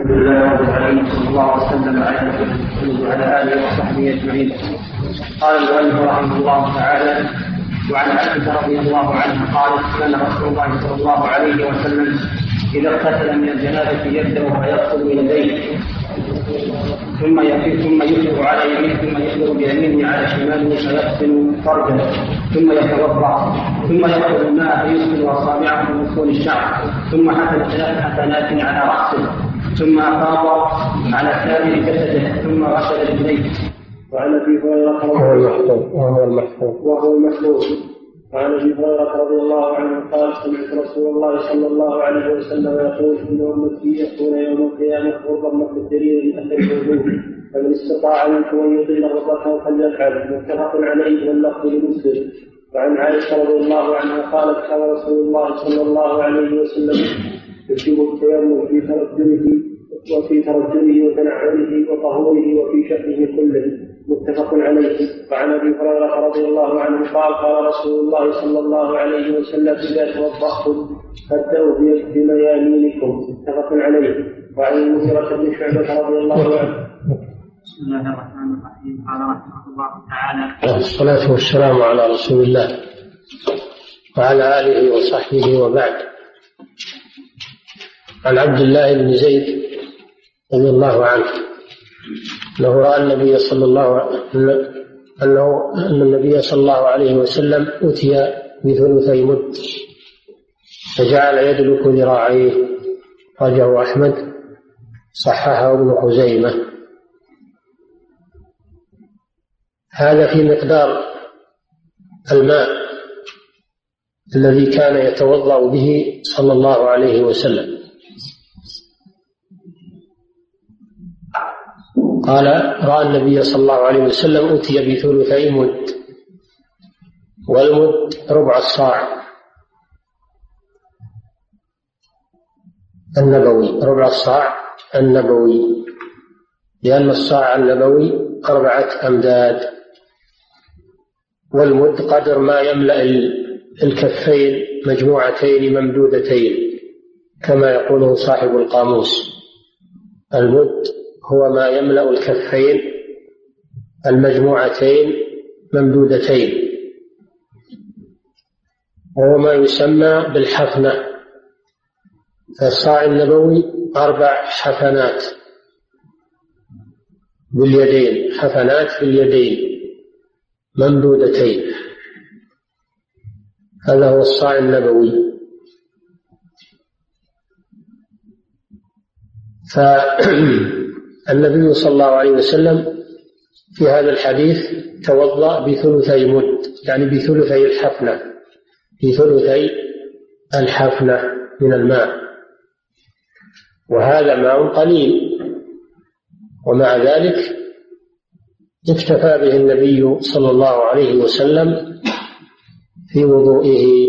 الحمد لله رب العالمين صلى الله وسلم على نبينا وعلى آله وصحبه أجمعين. قال المؤلف رحمه الله تعالى وعن عائشه رضي الله عنها قالت كان رسول الله صلى الله عليه وسلم إذا اغتسل من الجنابة يبدا فيغسل يديه ثم ثم يفرغ على يمينه ثم يفرغ بيمينه على شماله فيغسل فرجه ثم يتوضأ ثم ياخذ الماء فيسكن أصابعه من وصول الشعر ثم حفل ثلاث حفلات على رأسه. ثم افاض على سائر جسده ثم غسل رجليه وعن أبي هريرة وهو المحفوظ وهو المحفوظ. وهو المحفوظ. وعن أبي هريرة رضي الله عنه قال سمعت رسول الله صلى الله عليه وسلم يقول إن أمتي يكون يوم القيامة غرا مقدرين لاثر الوجوه فمن استطاع منكم أن يطيل غرته فليفعل متفق عليه واللفظ لمسلم وعن عائشة رضي الله عنها قالت كان رسول الله صلى الله عليه وسلم يجب التيمم في ترجله وفي ترجله وتنعله وطهوره وفي شأنه كله. متفق عليه. وعن أبي هريرة رضي الله عنه قال قال رسول الله صلى الله عليه وسلم إذا توضأتم فابدأوا بميامينكم. متفق عليه. وعن المغيرة بن شعبة رضي الله عنه. بسم الله الرحمن الرحيم. قال رحمه الله تعالى الصلاة والسلام على رسول الله وعلى آله وصحبه وبعد. عن عبد الله بن زيد رضي الله عنه. أنه رأى النبي صلى الله أنه أن النبي صلى الله عليه وسلم أتي بثلثي مد فجعل يدلك ذراعيه رجه أحمد صححه ابن خزيمة. هذا في مقدار الماء الذي كان يتوضأ به صلى الله عليه وسلم. قال رأى النبي صلى الله عليه وسلم أتي بثلثي مد والمد ربع الصاع. النبوي ربع الصاع النبوي. لأن الصاع النبوي أربعة أمداد والمد قدر ما يملأ الكفين مجموعتين ممدودتين كما يقوله صاحب القاموس. المد هو ما يملأ الكفين المجموعتين ممدودتين وهو ما يسمى بالحفنة. فالصاع النبوي أربع حفنات باليدين حفنات في اليدين ممدودتين. هذا هو الصاع النبوي. ف النبي صلى الله عليه وسلم في هذا الحديث توضأ بثلثي مد يعني بثلثي الحفنة بثلثي الحفنة من الماء. وهذا ماء قليل. ومع ذلك اكتفى به النبي صلى الله عليه وسلم في وضوئه.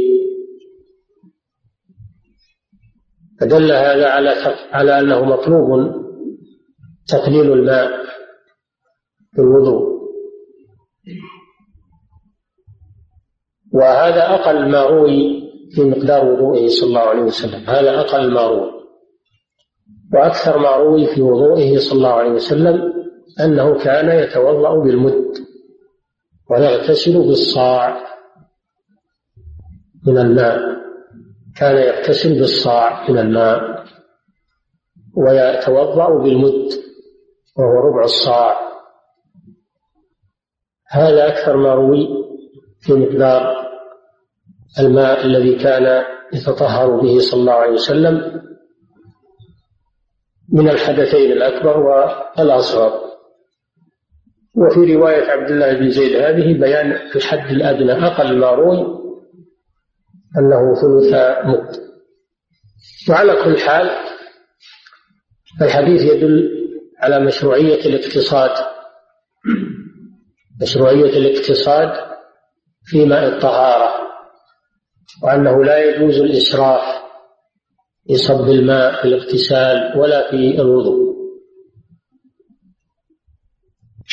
فدل هذا على على أنه مطلوب تقليل الماء في الوضوء. وهذا أقل ما روي في مقدار وضوئه صلى الله عليه وسلم. هذا أقل ما روي. وأكثر ما روي في وضوئه صلى الله عليه وسلم أنه كان يتوضأ بالمد ويغتسل بالصاع من الماء. كان يغتسل بالصاع من الماء ويتوضأ بالمد. وهو ربع الصاع. هذا أكثر ما روي في مقدار الماء الذي كان يتطهر به صلى الله عليه وسلم من الحدثين الأكبر والأصغر. وفي رواية عبد الله بن زيد هذه بيان الحد الأدنى. أقل ما روي أنه ثلث مد. وعلى كل حال الحديث يدل على مشروعية الاقتصاد. مشروعية الاقتصاد في ماء الطهارة وأنه لا يجوز الإسراف في صب الماء في الاغتسال ولا في الوضوء.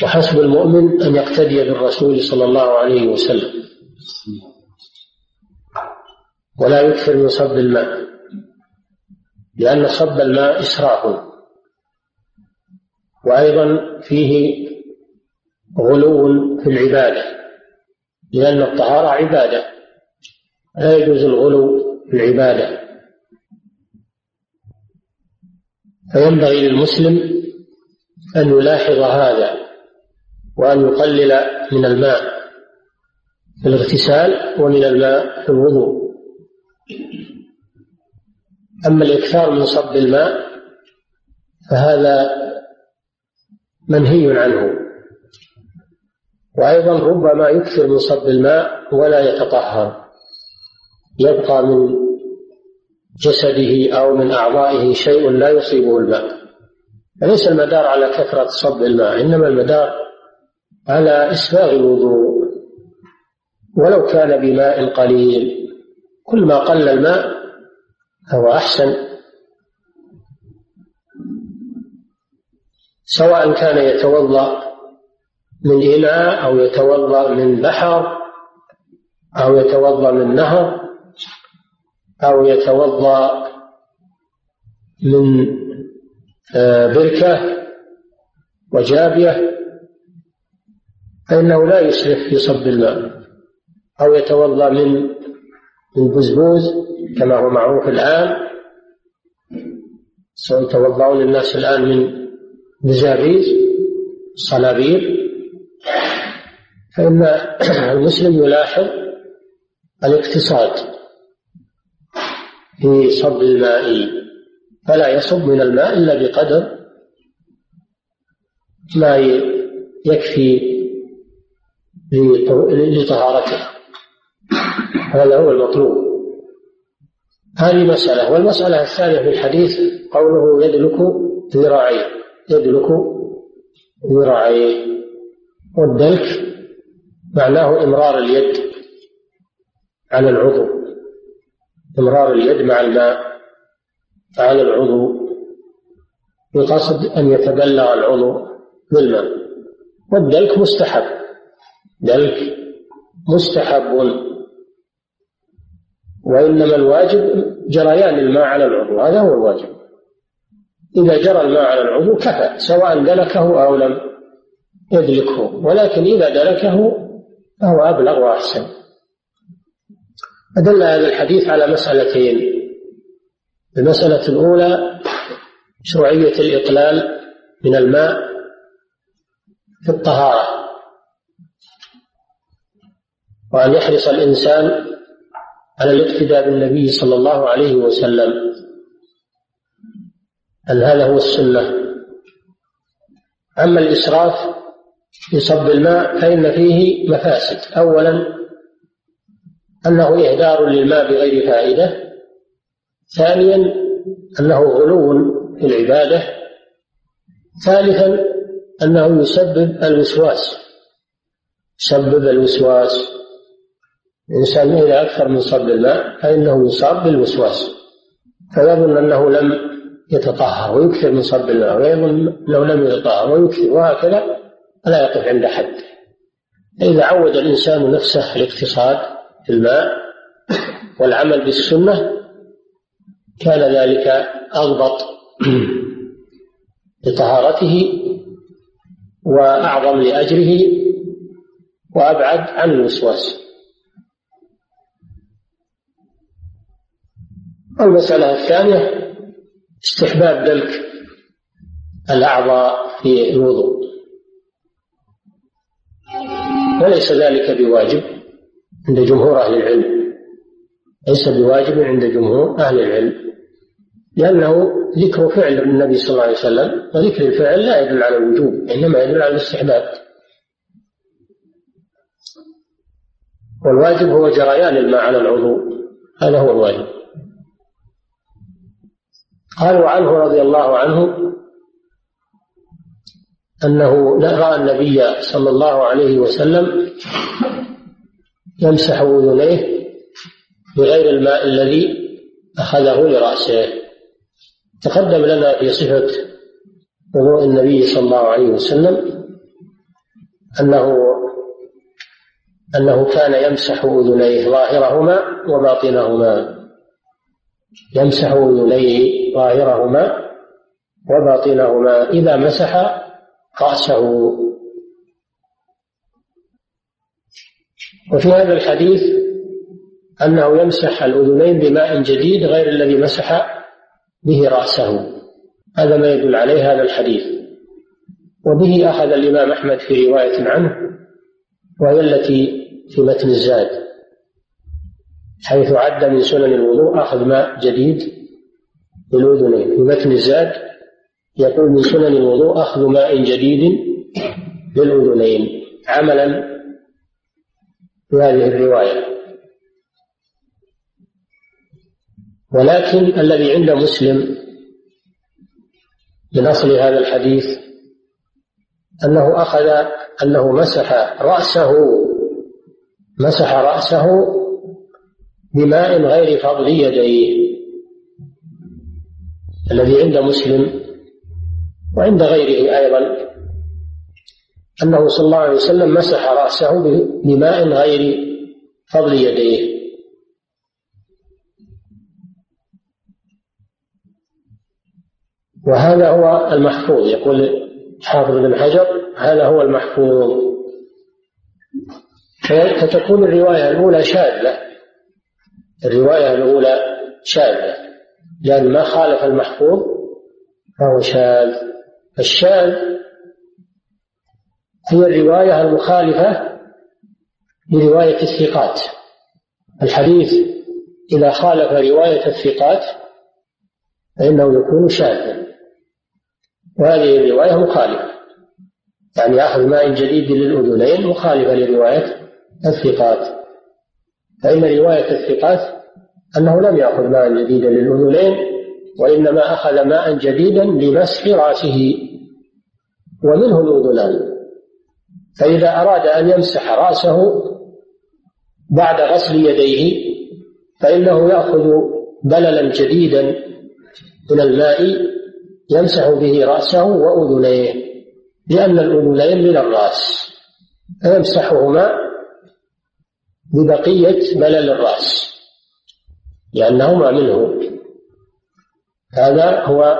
وحسب المؤمن أن يقتدي بالرسول صلى الله عليه وسلم. ولا يكثر من صب الماء لأن صب الماء إسراف. وأيضا فيه غلو في العبادة لأن الطهارة عبادة لا يجوز الغلو في العبادة. فينبغي للمسلم أن يلاحظ هذا وأن يقلل من الماء في الاغتسال ومن الماء في الوضوء. أما الإكثار من صب الماء فهذا منهي عنه. وأيضا ربما يكثر من صب الماء ولا يتطهر. يبقى من جسده أو من أعضائه شيء لا يصيبه الماء. فليس المدار على كثرة صب الماء إنما المدار على إسباغ الوضوء. ولو كان بماء قليل كل ما قل الماء فهو أحسن. سواء كان يتوضأ من إناء أو يتوضأ من بحر أو يتوضأ من نهر أو يتوضأ من آه، بركة وجابية فإنه لا يسرف في صب الماء. أو يتوضأ من من بزبوز كما هو معروف الآن. سيتوضأون الناس الآن من بزابيز صنابير. فإن المسلم يلاحظ الاقتصاد في صب الماء فلا يصب من الماء إلا بقدر ما يكفي لطهارته. هذا هو المطلوب. هذه مسألة. والمسألة الثانية في الحديث قوله يدلك ذراعيه. يدلك ذراعيه والدلك معناه إمرار اليد على العضو. إمرار اليد مع الماء على العضو. بقصد أن يتبلغ العضو بالماء. والدلك مستحب. دلك مستحب. وإنما الواجب جريان الماء على العضو. هذا هو الواجب. إذا جرى الماء على العضو كفى سواء دلكه أو لم يدلكه. ولكن إذا دلكه فهو أبلغ وأحسن. أدل هذا الحديث على مسألتين. المسألة الأولى شرعية الإقلال من الماء في الطهارة. وأن يحرص الإنسان على الاقتداء بالنبي صلى الله عليه وسلم. أن هذا هو السنة؟ أما الإسراف في صب الماء فإن فيه مفاسد. أولا أنه إهدار للماء بغير فائدة. ثانيا أنه غلو في العبادة. ثالثا أنه يسبب الوسواس. يسبب الوسواس. الإنسان إذا أكثر من صب الماء فإنه يصاب بالوسواس. فيظن أنه لم يتطهر ويكثر من صب ويظن لو لم يتطهر ويكثر وهكذا فلا يقف عند حد إذا عود الإنسان نفسه الاقتصاد في الماء والعمل بالسنة كان ذلك أضبط لطهارته وأعظم لأجره وأبعد عن الوسواس. المسألة الثانية استحباب دلك الأعضاء في الوضوء. وليس ذلك بواجب عند جمهور أهل العلم. ليس بواجب عند جمهور أهل العلم. لأنه ذكر فعل النبي صلى الله عليه وسلم وذكر الفعل لا يدل على الوجوب إنما يدل على الاستحباب. والواجب هو جريان الماء على العضو هذا هو الواجب. قالوا عنه رضي الله عنه أنه رأى النبي صلى الله عليه وسلم يمسح أذنيه بغير الماء الذي أخذه لرأسه. تقدم لنا في صفة وضوء النبي صلى الله عليه وسلم أنه أنه كان يمسح أذنيه ظاهرهما وباطنهما. يمسح أذنيه ظاهرهما وباطنهما. إذا مسح رأسه. وفي هذا الحديث أنه يمسح الأذنين بماء جديد غير الذي مسح به رأسه. هذا ما يدل عليه هذا الحديث. وبه أخذ الإمام أحمد في رواية عنه وهي التي في متن الزاد. حيث عد من سنن الوضوء أخذ ماء جديد للأذنين في متن الزاد يقول من سنن الوضوء أخذ ماء جديد للأذنين عملا بهذه الرواية. ولكن الذي عند مسلم من أصل هذا الحديث أنه أخذ أنه مسح رأسه مسح رأسه بماء غير فضل يديه الذي عند مسلم وعند غيره أيضا أنه صلى الله عليه وسلم مسح رأسه بماء غير فضل يديه. وهذا هو المحفوظ يقول حافظ بن حجر هذا هو المحفوظ. فتكون الرواية الأولى شاذة. الرواية الأولى شاذة لأن ما خالف المحفوظ فهو شاذ. الشاذ هي الرواية المخالفة لرواية الثقات. الحديث إذا خالف رواية الثقات فإنه يكون شاذا. وهذه الرواية مخالفة يعني أخذ ماء جديد للأذنين مخالفة لرواية الثقات. فإن رواية الثقات أنه لم يأخذ ماء جديدا للأذنين وإنما أخذ ماء جديدا لمسح رأسه ومنه الأذنان. فإذا أراد أن يمسح رأسه بعد غسل يديه فإنه يأخذ بللا جديدا من الماء يمسح به رأسه وأذنيه لأن الأذنين من الرأس فيمسحهما ببقية بلل الرأس لأنهما منه. هذا هو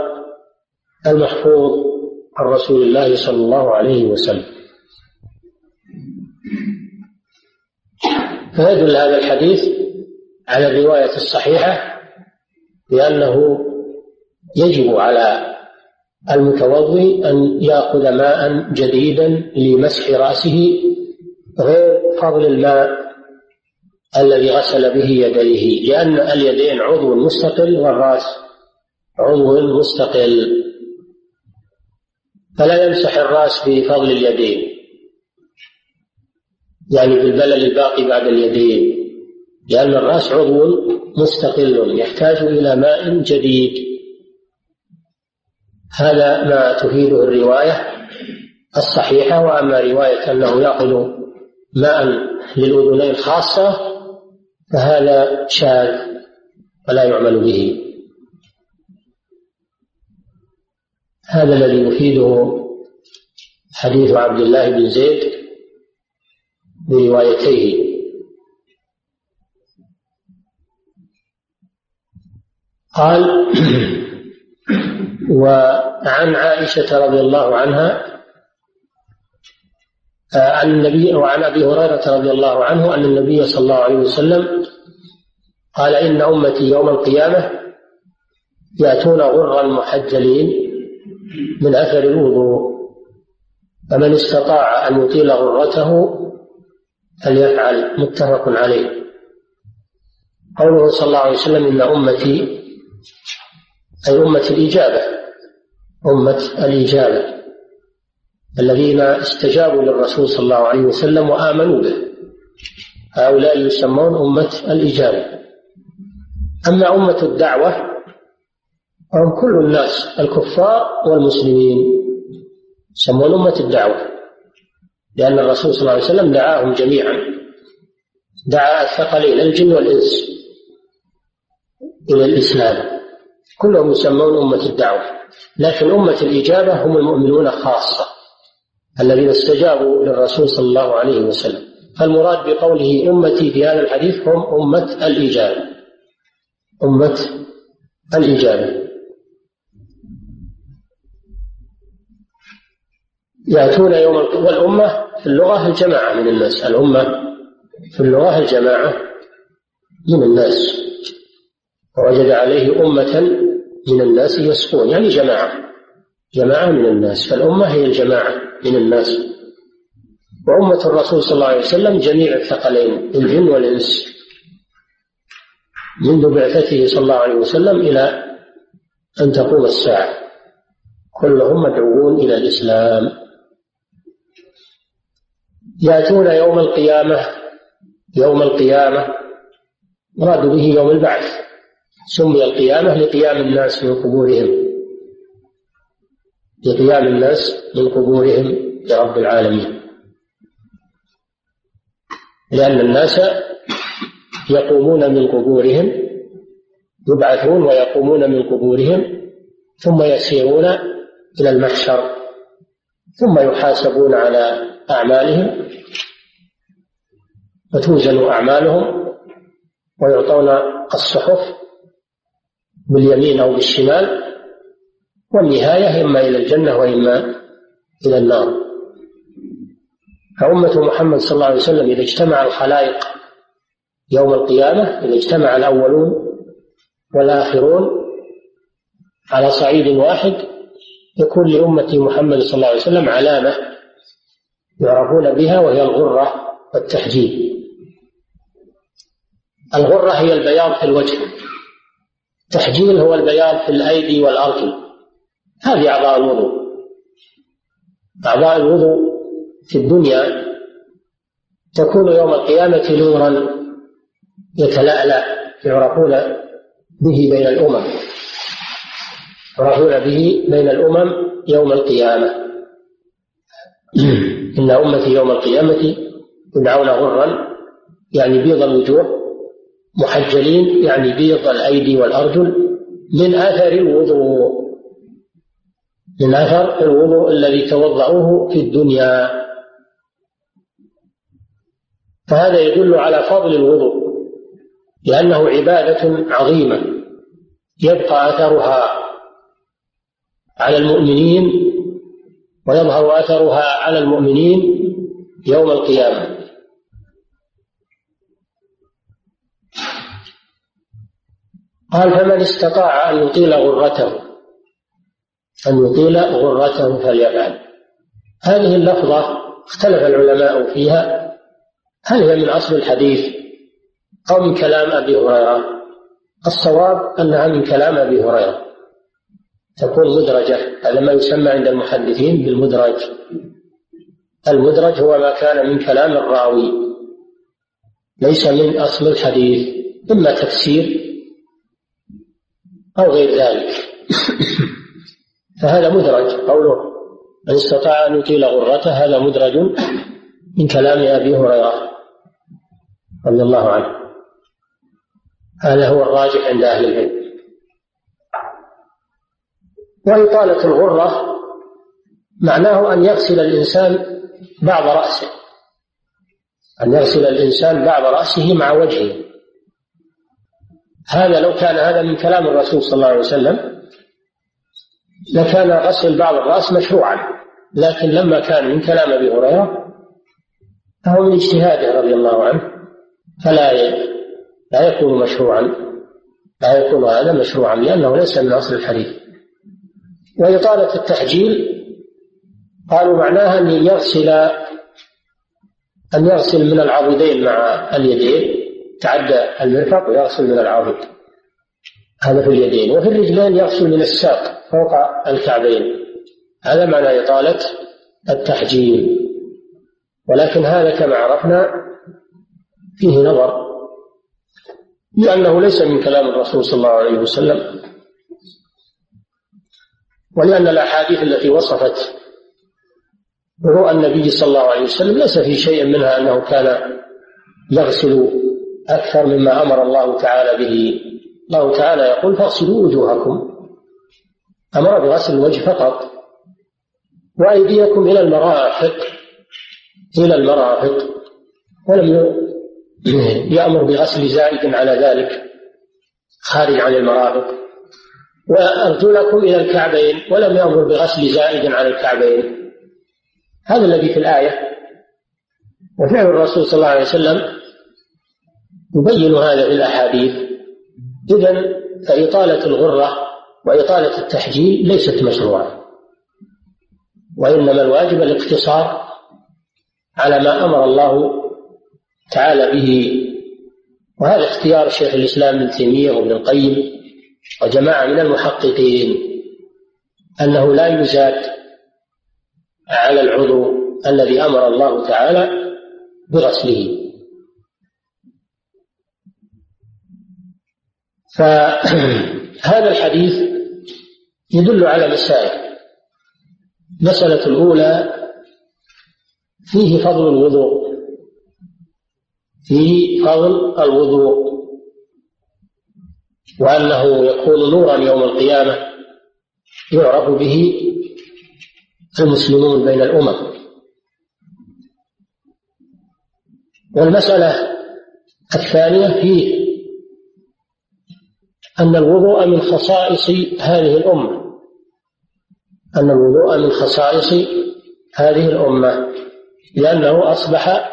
المحفوظ عن رسول الله صلى الله عليه وسلم. فيدل هذا الحديث على الرواية الصحيحة بأنه يجب على المتوضي أن يأخذ ماء جديدا لمسح رأسه غير فضل الماء الذي غسل به يديه لأن اليدين عضو مستقل والرأس عضو مستقل. فلا يمسح الرأس بفضل اليدين يعني بالبلل الباقي بعد اليدين لأن الرأس عضو مستقل يحتاج إلى ماء جديد. هذا ما تفيده الرواية الصحيحة وأما رواية أنه يأخذ ماء للأذنين خاصة فهذا شاذ ولا يعمل به. هذا الذي يفيده حديث عبد الله بن زيد بروايتيه. قال وعن عائشة رضي الله عنها عن النبي وعن أبي هريرة رضي الله عنه أن النبي صلى الله عليه وسلم قال إن أمتي يوم القيامة يأتون غرا محجلين من أثر الوضوء فمن استطاع أن يطيل غرته فليفعل متفق عليه. قوله صلى الله عليه وسلم إن أمتي أي أمة الإجابة أمة الإجابة. الذين استجابوا للرسول صلى الله عليه وسلم وآمنوا به. هؤلاء يسمون أمة الإجابة. أما أمة الدعوة فهم كل الناس الكفار والمسلمين يسمون أمة الدعوة. لأن الرسول صلى الله عليه وسلم دعاهم جميعا. دعا الثقلين الجن والإنس إلى الإسلام. كلهم يسمون أمة الدعوة. لكن أمة الإجابة هم المؤمنون خاصة. الذين استجابوا للرسول صلى الله عليه وسلم. فالمراد بقوله أمتي في هذا الحديث هم أمة الإجابة أمة الإجابة يأتون يوم والأمة في اللغة الجماعة من الناس. الأمة في اللغة الجماعة من الناس. ووجد عليه أمة من الناس يسقون يعني جماعة. جماعة من الناس. فالأمة هي الجماعة. من الناس. وأمة الرسول صلى الله عليه وسلم جميع الثقلين الجن والإنس. منذ بعثته صلى الله عليه وسلم إلى أن تقوم الساعة. كلهم مدعوون إلى الإسلام. يأتون يوم القيامة يوم القيامة. مراد به يوم البعث. سمي القيامة لقيام الناس من قبورهم. لقيام الناس من قبورهم لرب العالمين. لأن الناس يقومون من قبورهم يبعثون ويقومون من قبورهم ثم يسيرون إلى المحشر ثم يحاسبون على أعمالهم وتوزن أعمالهم ويعطون الصحف باليمين أو بالشمال والنهاية إما إلى الجنة وإما إلى النار. فأمة محمد صلى الله عليه وسلم إذا اجتمع الخلائق يوم القيامة إذا اجتمع الأولون والآخرون على صعيد واحد يكون لأمة محمد صلى الله عليه وسلم علامة يعرفون بها وهي الغرة والتحجيب. الغرة هي البياض في الوجه. التحجيل هو البياض في الأيدي والأرجل. هذه أعضاء الوضوء. أعضاء الوضوء في الدنيا تكون يوم القيامة نورا يتلألأ يعرفون به بين الأمم. يعرفون به بين الأمم يوم القيامة. إن أمتي يوم القيامة يدعون غرا يعني بيض الوجوه محجلين يعني بيض الأيدي والأرجل من أثر الوضوء. من أثر الوضوء الذي توضأوه في الدنيا. فهذا يدل على فضل الوضوء لأنه عبادة عظيمة يبقى أثرها على المؤمنين ويظهر أثرها على المؤمنين يوم القيامة. قال فمن استطاع أن يطيل غرته أن يطيل غرته فليفعل. هذه اللفظة اختلف العلماء فيها. هل هي من أصل الحديث أو من كلام أبي هريرة؟ الصواب أنها من كلام أبي هريرة. تكون مدرجة هذا ما يسمى عند المحدثين بالمدرج. المدرج هو ما كان من كلام الراوي. ليس من أصل الحديث إما تفسير أو غير ذلك. فهذا مدرج. قوله من استطاع أن يطيل غرته هذا مدرج من كلام أبي هريرة رضي الله عنه. هذا هو الراجح عند أهل العلم. وإطالة الغرة معناه أن يغسل الإنسان بعض رأسه. أن يغسل الإنسان بعض رأسه مع وجهه. هذا لو كان هذا من كلام الرسول صلى الله عليه وسلم لكان غسل بعض الرأس مشروعا لكن لما كان من كلام أبي هريرة فهو من اجتهاده رضي الله عنه فلا لا يكون مشروعا لا يكون هذا مشروعا لأنه ليس من أصل الحديث. وإطالة التحجيل قالوا معناها أن يغسل أن يغسل من العضدين مع اليدين تعدى المرفق ويغسل من العضد هذا في اليدين. وفي الرجلين يغسل من الساق. فوق الكعبين. هذا معنى إطالة التحجيل. ولكن هذا كما عرفنا فيه نظر لأنه ليس من كلام الرسول صلى الله عليه وسلم ولأن الأحاديث التي وصفت رؤى النبي صلى الله عليه وسلم ليس في شيء منها أنه كان يغسل أكثر مما أمر الله تعالى به. الله تعالى يقول فاغسلوا وجوهكم. أمر بغسل الوجه فقط وأيديكم إلى المرافق إلى المرافق. ولم يأمر بغسل زائد على ذلك خارج عن المرافق. وأرجلكم إلى الكعبين ولم يأمر بغسل زائد على الكعبين. هذا الذي في الآية. وفعل الرسول صلى الله عليه وسلم يبين هذا في الأحاديث. إذا فإطالة الغرة وإطالة التحجيل ليست مشروعة وإنما الواجب الاقتصار على ما أمر الله تعالى به وهذا اختيار شيخ الإسلام ابن تيمية وابن القيم وجماعة من المحققين أنه لا يزاد على العضو الذي أمر الله تعالى بغسله فهذا الحديث يدل على مسائل المسألة الأولى فيه فضل الوضوء. فيه فضل الوضوء. وأنه يكون نورا يوم القيامة يعرف به المسلمون بين الأمم. والمسألة الثانية فيه أن الوضوء من خصائص هذه الأمة. أن الوضوء من خصائص هذه الأمة. لأنه أصبح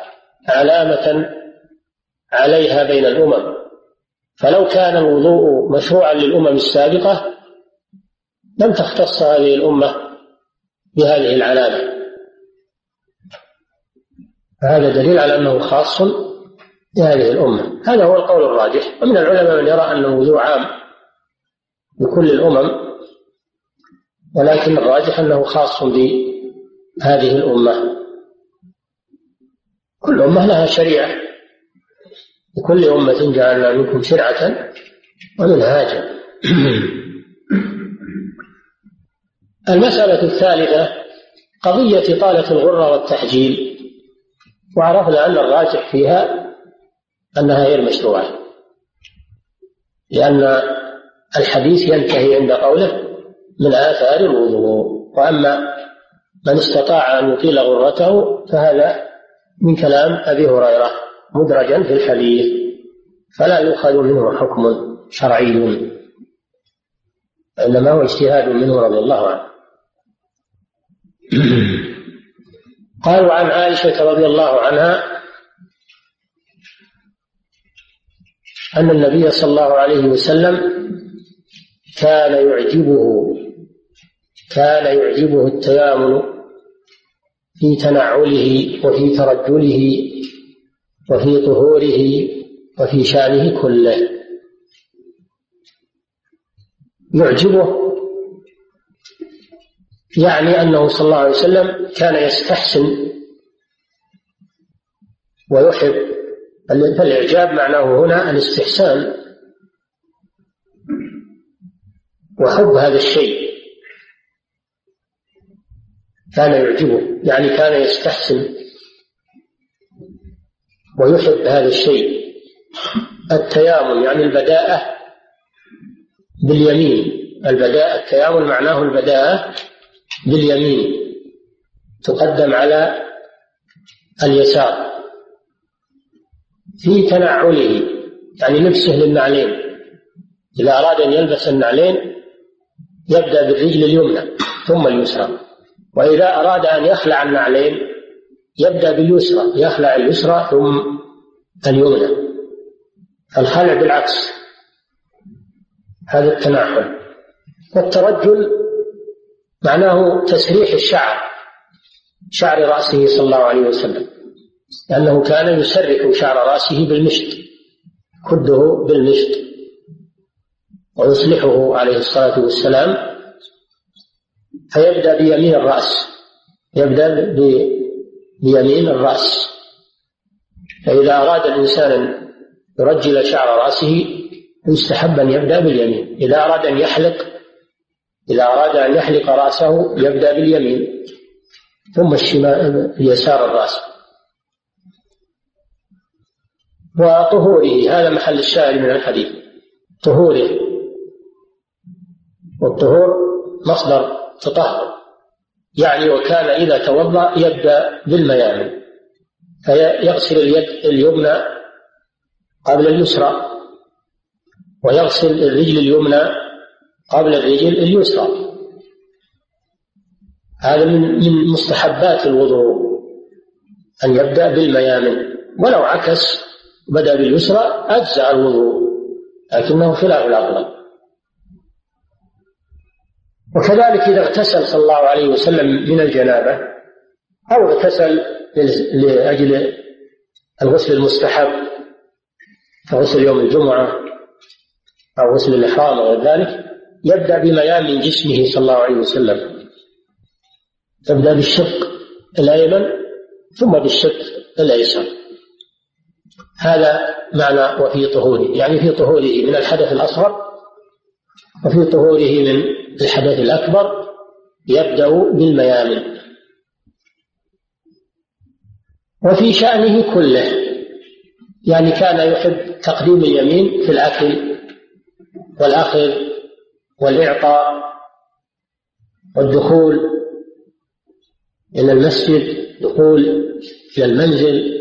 علامة عليها بين الأمم. فلو كان الوضوء مشروعا للأمم السابقة لم تختص هذه الأمة بهذه العلامة. فهذا دليل على أنه خاص بهذه الأمة. هذا هو القول الراجح. ومن العلماء من يرى أن الوضوء عام لكل الأمم ولكن الراجح أنه خاص بهذه الأمة. كل أمة لها شريعة. لكل أمة جعلنا منكم شرعة ومنهاجا. المسألة الثالثة قضية طالة الغرة والتحجيل. وعرفنا أن الراجح فيها أنها غير مشروعة. لأن الحديث ينتهي عند قوله من آثار الوضوء وأما من استطاع أن يطيل غرته فهذا من كلام أبي هريرة مدرجا في الحديث فلا يؤخذ منه حكم شرعي. إنما هو اجتهاد منه رضي الله عنه. قالوا عن عائشة رضي الله عنها أن النبي صلى الله عليه وسلم كان يعجبه كان يعجبه التيامن في تنعله وفي ترجله وفي طهوره وفي شأنه كله. يعجبه يعني أنه صلى الله عليه وسلم كان يستحسن ويحب فالإعجاب معناه هنا الاستحسان وحب هذا الشيء كان يعجبه يعني كان يستحسن ويحب هذا الشيء. التيامن يعني البداءة باليمين. البداءة التيامن معناه البداءة باليمين تقدم على اليسار. في تنعله يعني لبسه للنعلين. إذا أراد أن يلبس النعلين يبدأ بالرجل اليمنى ثم اليسرى. وإذا أراد أن يخلع النعلين يبدأ باليسرى يخلع اليسرى ثم اليمنى. الخلع بالعكس. هذا التنعل. والترجل معناه تسريح الشعر شعر رأسه صلى الله عليه وسلم. لأنه كان يسرح شعر رأسه بالمشط كده بالمشط. ويصلحه عليه الصلاة والسلام. فيبدأ بيمين الرأس يبدأ بيمين الرأس. فإذا أراد الإنسان أن يرجل شعر رأسه يستحب أن يبدأ باليمين. إذا أراد أن يحلق إذا أراد أن يحلق رأسه يبدأ باليمين. ثم الشمال يسار الرأس. وطهوره. هذا محل الشاهد من الحديث. طهوره. والطهور مصدر تطهر. يعني وكان إذا توضأ يبدأ بالميامن. فيغسل اليد اليمنى قبل اليسرى. ويغسل الرجل اليمنى قبل الرجل اليسرى. هذا من من مستحبات الوضوء. أن يبدأ بالميامن. ولو عكس بدأ باليسرى أجزأ الوضوء لكنه خلاف الأفضل وكذلك إذا اغتسل صلى الله عليه وسلم من الجنابة أو اغتسل لأجل الغسل المستحب كغسل يوم الجمعة أو غسل الإحرام وغير ذلك يبدأ بميامن جسمه صلى الله عليه وسلم. يبدأ بالشق الأيمن ثم بالشق الأيسر. هذا معنى وفي طهوره يعني في طهوره من الحدث الأصغر وفي طهوره من الحدث الأكبر يبدأ بالميامن. وفي شأنه كله يعني كان يحب تقديم اليمين في الأكل والأخذ والإعطاء والدخول إلى المسجد دخول إلى المنزل.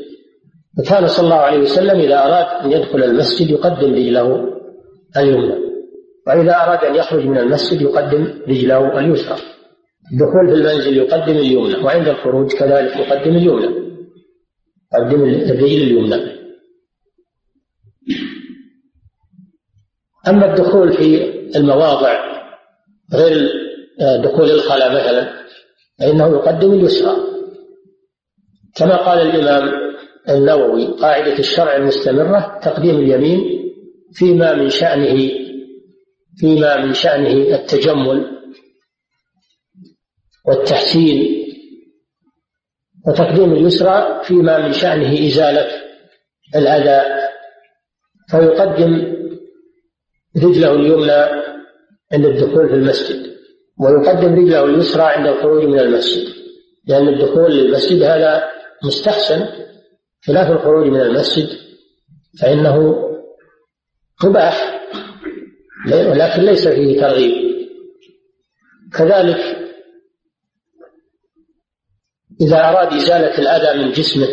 فكان صلى الله عليه وسلم إذا أراد أن يدخل المسجد يقدم رجله اليمنى وإذا أراد أن يخرج من المسجد يقدم رجله اليسرى. الدخول في المنزل يقدم اليمنى وعند الخروج كذلك يقدم اليمنى. يقدم الرجل اليمنى. أما الدخول في المواضع غير دخول الخلاء مثلا فإنه يقدم اليسرى. كما قال الإمام النووي قاعدة الشرع المستمرة تقديم اليمين فيما من شأنه فيما من شأنه التجمل والتحسين وتقديم اليسرى فيما من شأنه إزالة الأذى فيقدم رجله اليمنى عند الدخول في المسجد ويقدم رجله اليسرى عند الخروج من المسجد لأن الدخول للمسجد هذا مستحسن خلاف الخروج من المسجد فإنه مباح ولكن ليس فيه ترغيب. كذلك إذا أراد إزالة الأذى من جسمه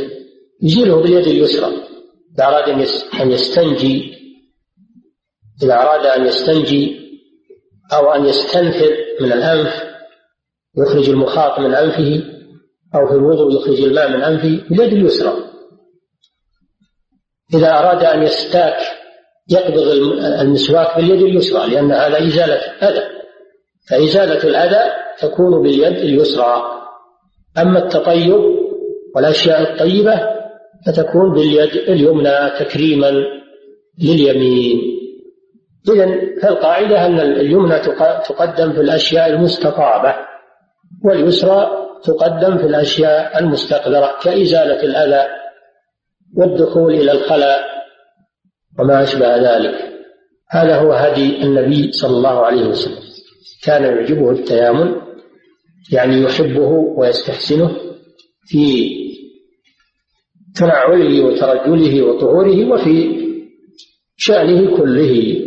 يزيله باليد اليسرى. إذا أراد أن يستنجي إذا أراد أن يستنجي أو أن يستنثر من الأنف يخرج المخاط من أنفه أو في الوضوء يخرج الماء من أنفه باليد اليسرى. إذا أراد أن يستاك يقبض المسواك باليد اليسرى لأن هذا إزالة أذى فإزالة الأذى تكون باليد اليسرى. أما التطيب والأشياء الطيبة فتكون باليد اليمنى تكريما لليمين. إذا فالقاعدة أن اليمنى تقدم في الأشياء المستطابة واليسرى تقدم في الأشياء المستقدرة كإزالة الأذى والدخول إلى الخلاء وما أشبه ذلك. هذا هو هدي النبي صلى الله عليه وسلم. كان يعجبه التيامن يعني يحبه ويستحسنه في تنعله وترجله وطهوره وفي شأنه كله.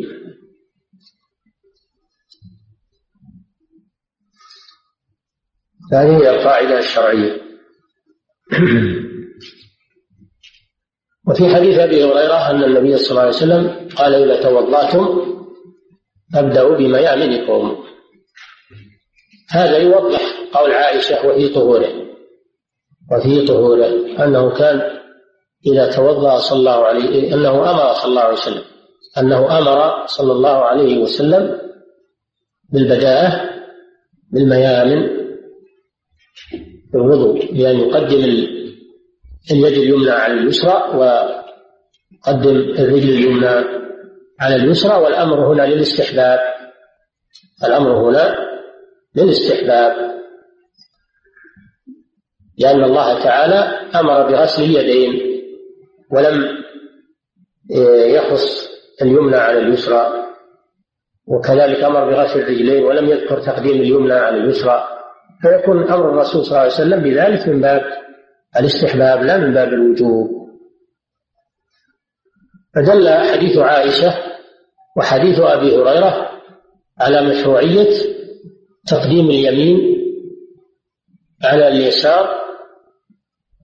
هذه هي القاعدة الشرعية. وفي حديث أبي هريرة أن النبي صلى الله عليه وسلم قال إذا توضأتم فابدأوا بميامنكم هذا يوضح قول عائشة وفي طهوره وفي طهوره أنه كان إذا توضأ صلى الله عليه أنه أمر صلى الله عليه وسلم أنه أمر صلى الله عليه وسلم بالبداءة بالميامن الوضوء بأن يقدم اليد اليمنى على اليسرى ويقدم الرجل اليمنى على اليسرى والأمر هنا للاستحباب. الأمر هنا للاستحباب. لأن الله تعالى أمر بغسل اليدين ولم يخص اليمنى على اليسرى وكذلك أمر بغسل الرجلين ولم يذكر تقديم اليمنى على اليسرى. فيكون أمر الرسول صلى الله عليه وسلم بذلك من باب الاستحباب لا من باب الوجوب. فدل حديث عائشة وحديث أبي هريرة على مشروعية تقديم اليمين على اليسار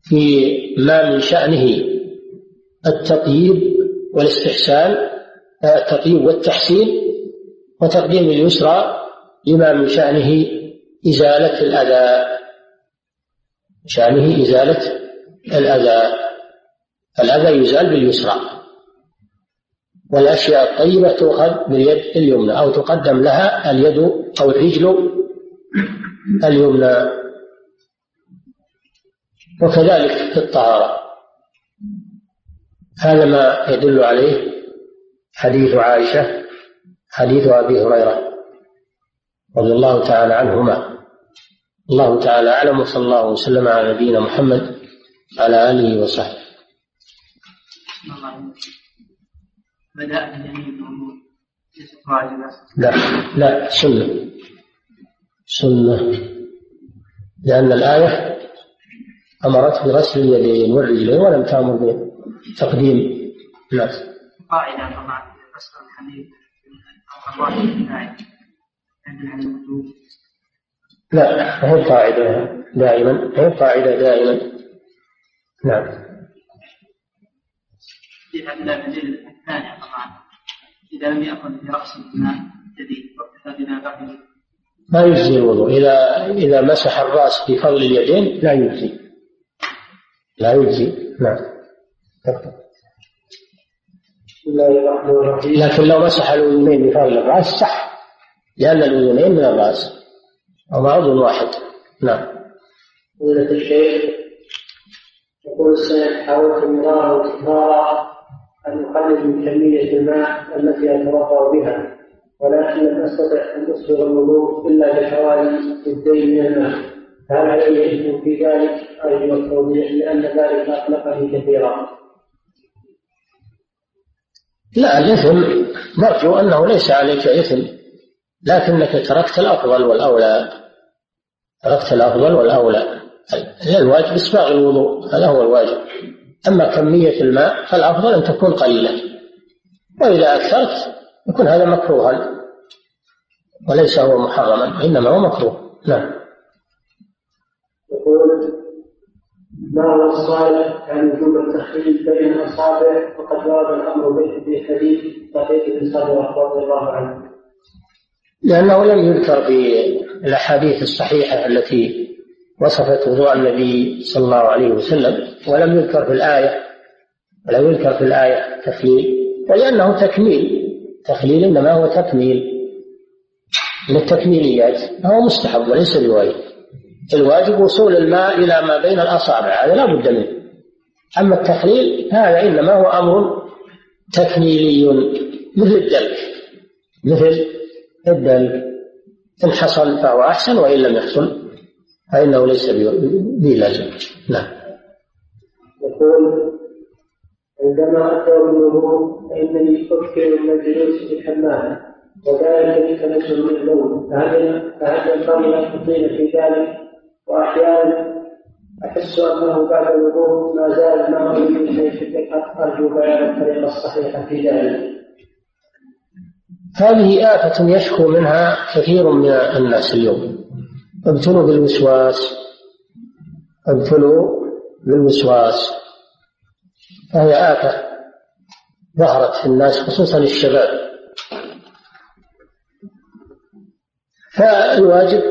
في ما من شأنه التطيب والاستحسان التطيب والتحسين وتقديم اليسرى لما من شأنه إزالة الأذى. شأنه إزالة الأذى. الأذى يزال باليسرى. والأشياء الطيبة تؤخذ باليد اليمنى أو تقدم لها اليد أو الرجل اليمنى. وكذلك في الطهارة. هذا ما يدل عليه حديث عائشة حديث أبي هريرة رضي الله تعالى عنهما. الله تعالى أعلم وصلى الله وسلم على نبينا محمد على آله وصحبه. بدأ لا لا سنة. سنة. لأن الآية أمرت بغسل اليدين والرجلين ولم تأمر بتقديم الناس. قاعدة طبعا أو لا هي قاعدة دائما هي قاعدة دائما. نعم. في هذا الثانية طبعا إذا لم يأخذ برأس الماء جديد واكتفى بما ما يجزي الوضوء. إذا إذا مسح الرأس بفضل اليدين لا يجزي. لا يجزي. نعم. لكن لو مسح الأذنين بفضل الرأس صح. لأن الأذنين من الرأس. أو عضو واحد نعم فضيلة الشيخ يقول السيد حاولت مرارا وتكرارا أن أقلل من كمية الماء التي أتوضأ بها ولكن لم أستطع أن أسبغ الوضوء إلا بحوالي الدين من الماء فهل علي إثم في ذلك؟ أرجو التوضيح لأن ذلك أقلقني كثيرا. لا الإثم نرجو أنه ليس عليك إثم لكنك تركت الأفضل والأولى تركت الأفضل والأولى. الواجب إسباغ الوضوء هذا هو الواجب. أما كمية الماء فالأفضل أن تكون قليلة. وإذا أكثرت يكون هذا مكروها. وليس هو محرما وإنما هو مكروه. نعم. يقول ما هو الصالح عن وجوب التخليل بين الأصابع وقد ورد الأمر به في حديث دقيق بن صدرة رضي الله عنه. لأنه لم يذكر في الأحاديث الصحيحة التي وصفت وضوء النبي صلى الله عليه وسلم ولم يذكر في الآية ولم يذكر في الآية تخليل ولأنه تكميل تخليل إنما هو تكميل. من التكميليات فهو مستحب وليس بواجب الواجب وصول الماء إلى ما بين الأصابع هذا لا بد منه. أما التخليل هذا إنما هو أمر تكميلي مثل الدلك مثل الدلك إن حصل فهو أحسن وإن لم يحصل فإنه ليس بلازم نعم. يقول عندما أتى بالوضوء فإنني أكثر من الجلوس في الحمام وذلك بتنزل من النوم فهل فهل ينبغي أن أطيل في ذلك. وأحيانا أحس أنه بعد الوضوء ما زال شيء في الدقة. أرجو بيان الطريقة الصحيحة في ذلك. هذه آفة يشكو منها كثير من الناس اليوم. ابتلوا بالوسواس. ابتلوا بالوسواس. فهي آفة ظهرت في الناس خصوصا الشباب. فالواجب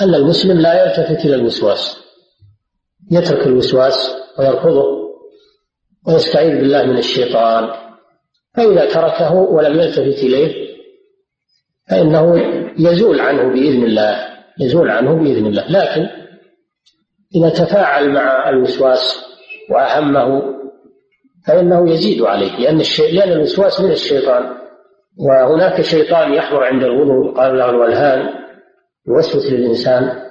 أن المسلم لا يلتفت إلى الوسواس. يترك الوسواس ويرفضه ويستعيذ بالله من الشيطان. فإذا تركه ولم يلتفت إليه فإنه يزول عنه بإذن الله يزول عنه بإذن الله. لكن إذا تفاعل مع الوسواس وأهمه فإنه يزيد عليه لأن الشيء لأن الوسواس من الشيطان. وهناك شيطان يحضر عند الوضوء قال له الولهان يوسوس للإنسان.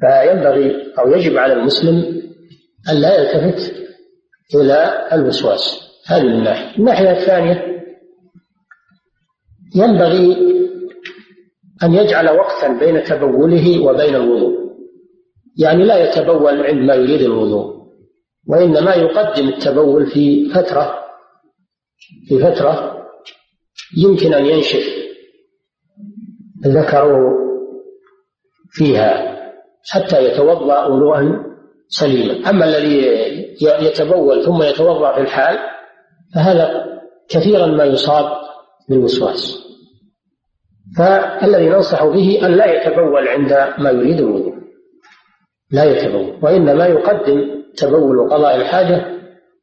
فينبغي أو يجب على المسلم أن لا يلتفت إلى الوسواس. هذه من ناحية الناحية الثانية ينبغي أن يجعل وقتا بين تبوله وبين الوضوء. يعني لا يتبول عندما يريد الوضوء وإنما يقدم التبول في فترة في فترة يمكن أن ينشف ذكره فيها حتى يتوضأ وضوءا سليما. أما الذي يتبول ثم يتوضأ في الحال فهذا كثيرا ما يصاب بالوسواس. فالذي ننصح به أن لا يتبول عند ما يريد الوضوء لا يتبول وإنما يقدم تبول قضاء الحاجة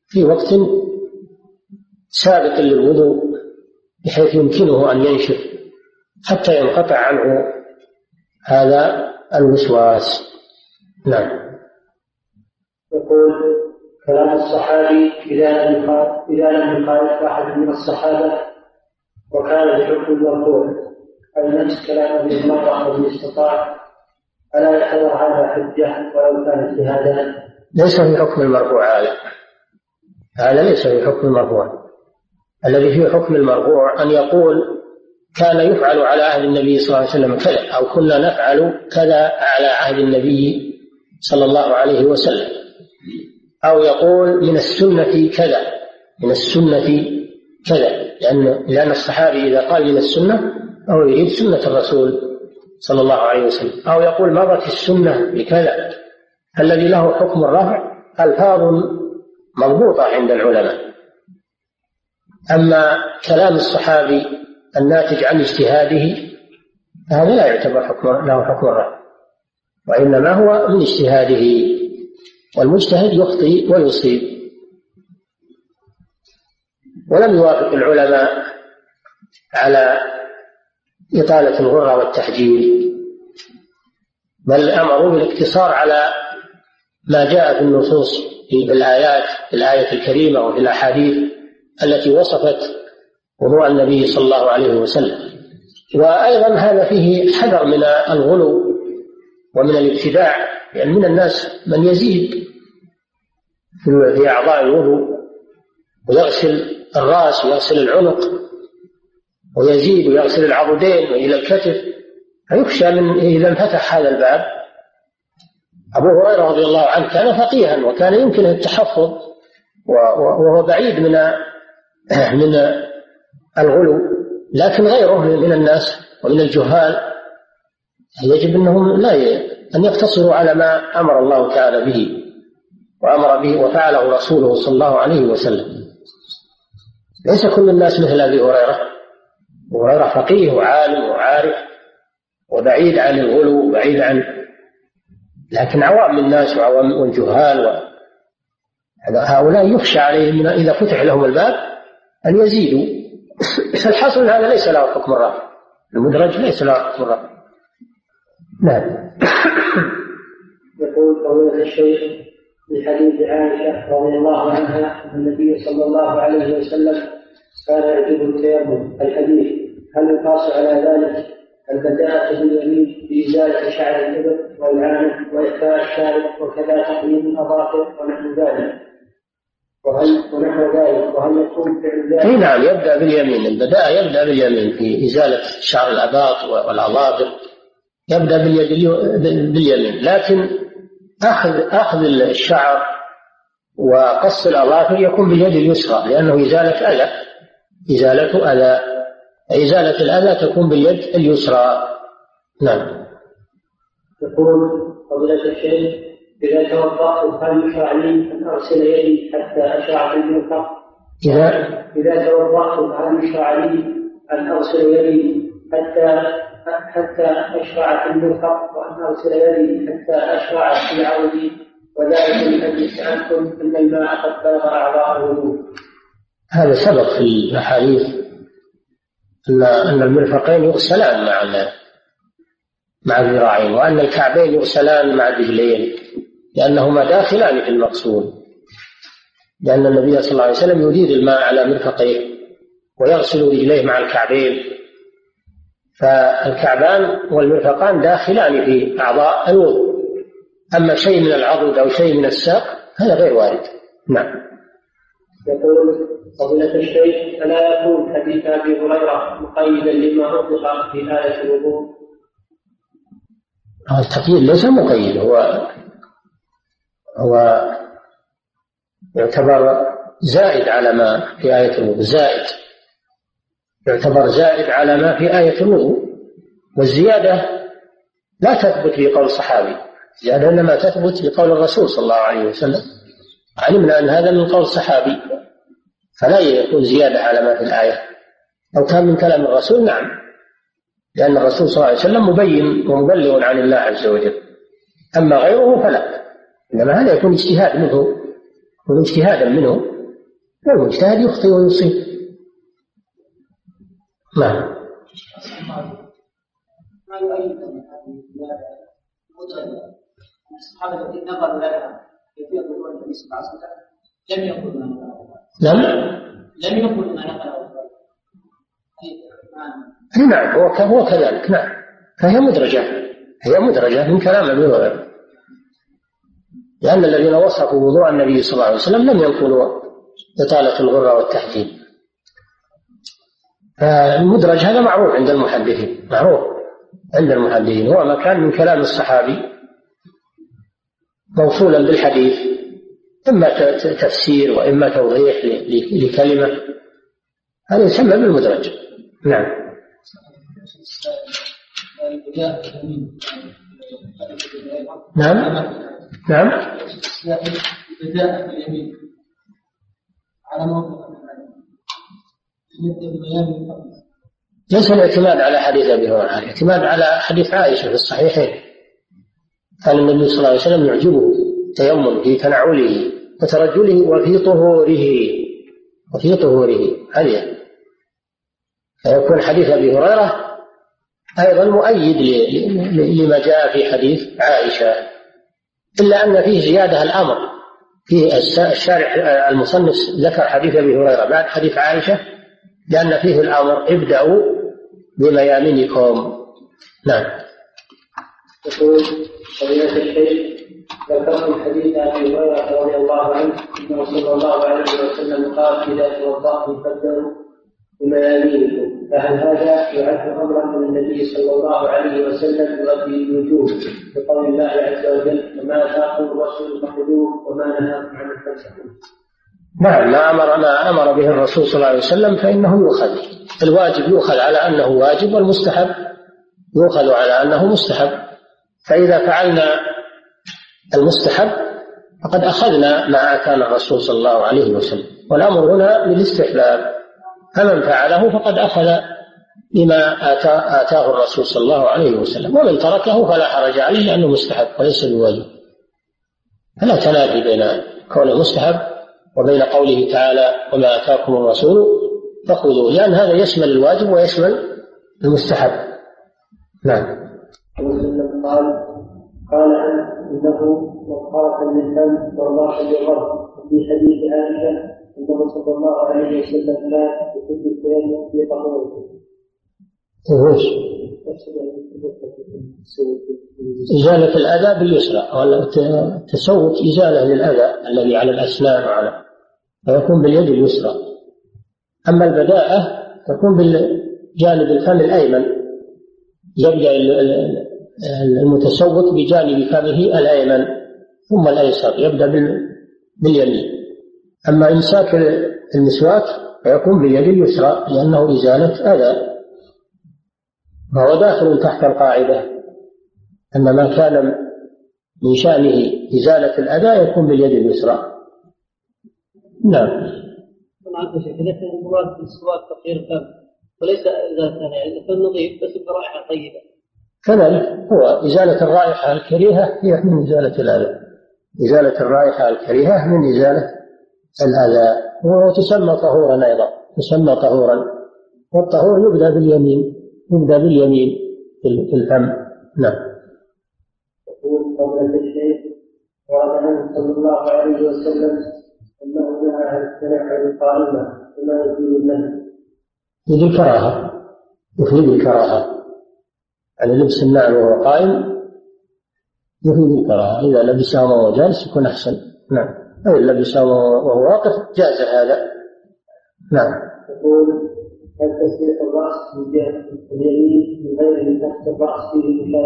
في وقت سابق للوضوء بحيث يمكنه أن ينشف حتى ينقطع عنه هذا الوسواس. نعم. يقول كلام الصحابي إذا لم إذا لم يخالف أحد من الصحابة وكان بحكم المرفوع أي نفس كلام ابن المرأة من استطاع ألا يعتبر هذا حجة ولو كان اجتهادا؟ ليس في حكم المرفوع هذا. هذا ليس في حكم المرفوع. الذي في حكم المرفوع أن يقول كان يفعل على عهد النبي صلى الله عليه وسلم كذا أو كنا نفعل كذا على عهد النبي صلى الله عليه وسلم. أو يقول من السنة كذا من السنة كذا لأن لأن الصحابي إذا قال من السنة أو يريد سنة الرسول صلى الله عليه وسلم. أو يقول مضت السنة بكذا الذي له حكم الرفع ألفاظ مضبوطة عند العلماء. أما كلام الصحابي الناتج عن اجتهاده فهذا لا يعتبر حكم له حكم الرفع وإنما هو من اجتهاده. والمجتهد يخطئ ويصيب. ولم يوافق العلماء على إطالة الغرة والتحجيل بل أمروا بالاقتصار على ما جاء في النصوص في الآيات في الآية الكريمة وفي الأحاديث التي وصفت وضوء النبي صلى الله عليه وسلم. وأيضا هذا فيه حذر من الغلو ومن الابتداع يعني من الناس من يزيد في أعضاء الوضوء ويغسل الرأس ويغسل العنق ويزيد ويغسل العضدين وإلى الكتف. فيخشى من إذا انفتح هذا الباب أبو هريرة رضي الله عنه كان فقيها وكان يمكنه التحفظ وهو بعيد من من الغلو لكن غيره من الناس ومن الجهال يجب أنهم لا أن يقتصروا على ما أمر الله تعالى به وأمر به وفعله رسوله صلى الله عليه وسلم. ليس كل الناس مثل أبي هريرة. أبو هريرة فقيه وعالم وعارف وبعيد عن الغلو وبعيد عن لكن عوام الناس وعوام والجهال و... هؤلاء يخشى عليهم إذا فتح لهم الباب أن يزيدوا. فالحصل هذا ليس له حكم الرافع المدرج ليس له حكم الرافع نعم. يقول فضيلة الشيخ في حديث عائشة رضي الله عنها أن النبي صلى الله عليه وسلم كان يعجبه التيمم الحديث. هل يقاس على ذلك البداءة باليمين بإزالة شعر الإبر والعانة وإخفاء الشارب وكذا تقليم الأظافر ونحو ذلك؟ وهل ونحو ذلك وهل يكون فعل ذلك؟ إي نعم يبدأ باليمين. البداء يبدأ باليمين في إزالة شعر الأباط والأظافر. يبدأ باليد باليمين. لكن اخذ أخذ الشعر وقص الأظافر يكون باليد اليسرى لأنه إزالة أذى. إزالة أذى. إزالة الأذى تكون باليد اليسرى. نعم. يقول فضيلة الشيخ إذا توضأت هل يشرع لي أن أغسل يدي حتى أشرع في المرفق؟ إذا إذا توضأت هل يشرع لي أن أغسل يدي حتى حتى أشرع في المرفق وأن أغسل يدي حتى أشرع في عودي وذلك من أجل أن الماء قد بلغ أعضاء الوضوء. هذا سبق في الأحاديث أن أن المرفقين يغسلان مع مع الذراعين وأن الكعبين يغسلان مع الرجلين لأنهما داخلان في المقصود. لأن النبي صلى الله عليه وسلم يدير الماء على مرفقيه ويغسل رجليه مع الكعبين. فالكعبان والمرفقان داخلان في أعضاء الوضوء. أما شيء من العضد أو شيء من الساق هذا غير وارد. نعم. يقول فضيلة الشيخ ألا يكون حديث أبي هريرة مقيدا لما أطلق في آية الوضوء؟ التقييد ليس مقيد هو هو يعتبر زائد على ما في آية الوضوء زائد. يعتبر زائد على ما في آية الوضوء والزيادة لا تثبت في قول الصحابي. الزيادة إنما تثبت في قول الرسول صلى الله عليه وسلم. علمنا أن هذا من قول الصحابي. فلا يكون زيادة على ما في الآية. لو كان من كلام الرسول نعم. لأن الرسول صلى الله عليه وسلم مبين ومبلغ عن الله عز وجل. أما غيره فلا. إنما هذا يكون اجتهاد منه. يكون اجتهادا منه. والمجتهد يخطئ ويصيب. نعم. ما يؤيد هذه الصحابة الذين ظهور النبي صلى الله عليه وسلم لم يقل ما لم لم يقل ما نقله اي نعم هو هو كذلك. نعم. فهي مدرجة. هي مدرجة من كلام أبي هريرة. لأن الذين وصفوا وضوء النبي صلى الله عليه وسلم لم ينقلوا إطالة الغرة والتحجيل فالمدرج هذا معروف عند المحدثين معروف عند المحدثين هو ما كان من كلام الصحابي موصولا بالحديث إما تفسير وإما توضيح لكلمة هذا يسمى بالمدرج. نعم. نعم. نعم. ليس الاعتماد على حديث أبي هريرة الاعتماد على حديث عائشة في الصحيحين. كان النبي صلى الله عليه وسلم يعجبه التيمم في تنعله وترجله وفي طهوره وفي طهوره هذه فيكون حديث أبي هريرة أيضا مؤيد لما جاء في حديث عائشة. إلا أن فيه زيادة الأمر. فيه الشارع المصنف ذكر حديث أبي هريرة بعد حديث عائشة لأن فيه الأمر ابدأوا بميامنكم نعم. يقول فضيلة الشيخ ذكرت حديث أبي هريرة رضي الله عنه إنه صلى الله عليه وسلم قال اذا توضاتم فابدأوا بميامينكم. فهل هذا يعد أمرا من النبي صلى الله عليه وسلم يؤدي الوجوب بقول الله عز وجل وما اتاكم الرسول فخذوه وما نهاكم عنه فانسحوه نعم ما أمر ما أمر به الرسول صلى الله عليه وسلم فإنه يؤخذ. الواجب يؤخذ على أنه واجب والمستحب يؤخذ على أنه مستحب. فإذا فعلنا المستحب فقد أخذنا ما آتانا الرسول صلى الله عليه وسلم. والأمر هنا للاستحباب فمن فعله فقد أخذ بما آتا آتاه الرسول صلى الله عليه وسلم. ومن تركه فلا حرج عليه لأنه مستحب وليس بواجب. فلا تنافي بين كونه مستحب وبين قوله تعالى وما آتاكم الرسول فخذوه لأن هذا يشمل الواجب ويشمل المستحب. نعم. قال قال إنه وقارة للفم والراحة للرب وفي حديث عائشة إنه صلى الله عليه وسلم كان يحب التيمم في طهوره. وش؟ إزالة الأذى باليسرى التسوق إزالة للأذى الذي على الأسنان وعلى فيكون باليد اليسرى. أما البداءة تكون بالجانب الفم الأيمن يبدأ المتسوق بجانب فمه الأيمن ثم الأيسر يبدأ باليمين. أما إمساك المسواك فيكون باليد اليسرى لأنه إزالة أذى. فهو داخل تحت القاعدة؟ أن ما كان من شأنه إزالة الأذى يكون باليد اليسرى. نعم. إذا كان المراد بالسواك تطهير الفم وليس إزالة يعني الفم نظيف بس برائحة طيبة كذلك هو إزالة الرائحة الكريهة هي من إزالة الأذى. إزالة الرائحة الكريهة من إزالة الأذى. وهو تسمى طهورا أيضا. تسمى طهورا. والطهور يبدأ باليمين. يبدأ باليمين في الفم. نعم. يقول قبل الشيخ ورد عنه صلى الله عليه وسلم إنه نهى عن التنعم قائما وما يزيد النهي يفيد الكراهة. يفيد الكراهة. يعني لبس النعل وهو قائم يفيد الكراهة. إذا لبسه وهو جالس يكون أحسن. نعم. أو لبس وهو واقف جاز هذا. نعم. يقول هل الراس من تحت الراس فيه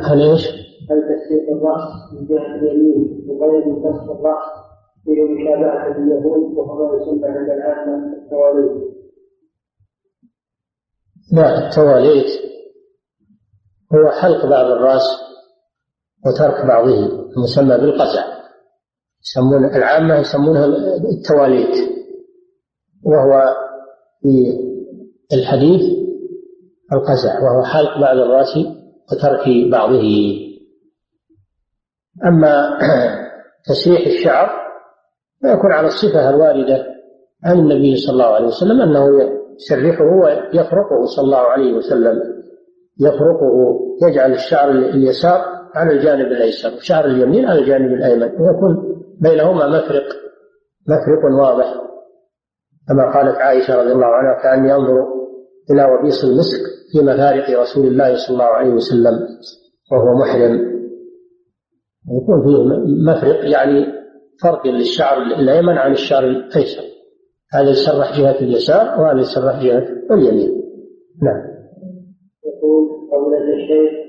هل إيش؟ هل تسليح الراس من جهه اليمين من غير من تحت الراس فيه مشابهه لليهود وهو ما يسمى عند العامه التواليت لا التواليت هو حلق بعض الرأس وترك بعضه المسمى بالقزع يسمون العامة يسمونها التواليت وهو في الحديث القزع وهو حلق بعض الرأس وترك بعضه. أما تسريح الشعر فيكون على الصفة الواردة عن النبي صلى الله عليه وسلم أنه يسرحه ويفرقه صلى الله عليه وسلم. يفرقه يجعل الشعر اليسار على الجانب الأيسر وشعر اليمين على الجانب الأيمن ويكون بينهما مفرق مفرق واضح. كما قالت عائشة رضي الله عنها كأني أنظر إلى وبيص المسك في مفارق رسول الله صلى الله عليه وسلم وهو محرم. يكون فيه مفرق يعني فرق للشعر الأيمن عن الشعر الأيسر. هذا يسرح جهة اليسار وهذا يسرح جهة اليمين. نعم. يقول قول الشيخ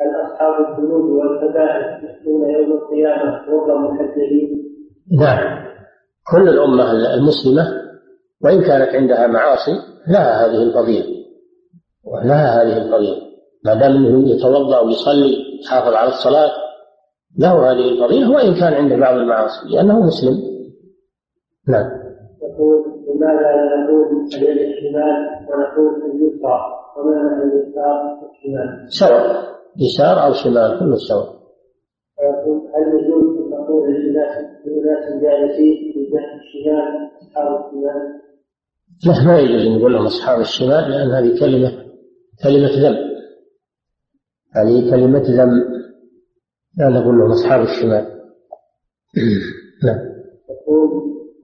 هل أصحاب الذنوب والكبائر يأتون يوم القيامة غرا محجلين؟ نعم. كل الأمة المسلمة وإن كانت عندها معاصي لها هذه الفضيلة ولها هذه الفضيلة ما دام إنه يتوضأ ويصلي يحافظ على الصلاة له هذه الفضيله وإن كان عنده بعض المعاصي لأنه مسلم. نعم. يقول لماذا نقول اليد الشمال ونقول اليسرى وما معنى اليسار والشمال؟ سواء. يسار أو شمال كله سواء. هل يجوز أن نقول للناس للناس جالسين في الشمال اصحاب الشمال؟ لا ما يجوز أن نقول لهم أصحاب الشمال لأن هذه كلمه كلمة ذم. هذه كلمة ذم. لا نقول لهم أصحاب الشمال. نعم. يقول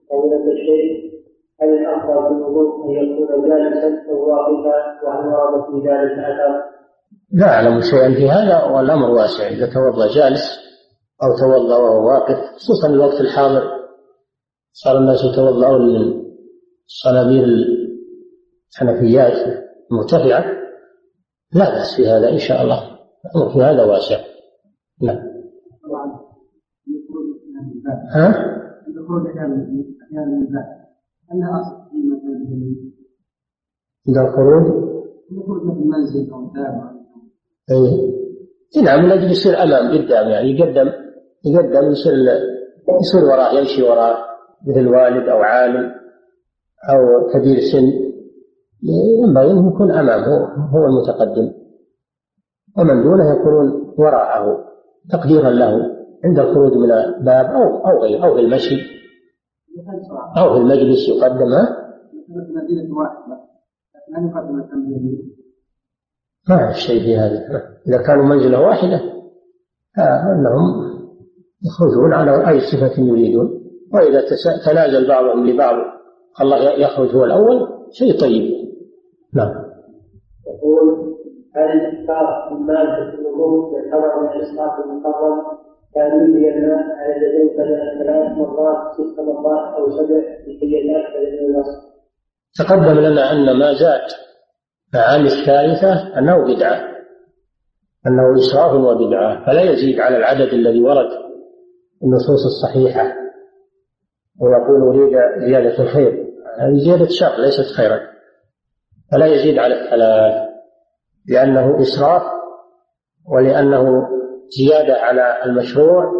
فضيلة الشيخ هل الأفضل في الوضوء أن يكون جالسا أو واقفا وهل ورد في ذلك أثر؟ لا أعلم شيئا في هذا والأمر واسع. إذا توضأ جالس أو توضأ وهو واقف خصوصا الوقت الحاضر. صار الناس يتوضأون من صنابير الحنفيات المرتفعة لا بأس في هذا إن شاء الله. الأمر في هذا واسع. نعم. ها؟ عند الخروج المنزل الباب اي نعم من أجل يصير أمام قدام يعني يقدم يقدم يصير يصير وراه يمشي وراه مثل والد أو عالم. أو كبير سن ينبغي انه يكون أمامه هو المتقدم. ومن دونه يكونون وراءه تقديرا له عند الخروج من الباب أو أو غير أو في المشي. أو في المجلس يقدم ما أعرف شيء في هذا. إذا كانوا منزلة واحدة فإنهم يخرجون على أي صفة يريدون. وإذا تنازل بعضهم لبعض الله يخرج هو الأول شيء طيب. نعم. يقول هل الإفطار من مادة الوضوء يعتبر من الإسقاط المحرم كان يجري الماء على اليدين ثلاث مرات ست مرات أو سبع لكي يتأكد من الوصف تقدم لنا أن ما زاد عن الثالثة أنه بدعة. أنه إسراف وبدعة. فلا يزيد على العدد الذي ورد النصوص الصحيحة. ويقول أريد زيادة الخير. زيادة شر ليست خيرا. فلا يزيد على الثلاث لأنه إسراف ولأنه زيادة على المشروع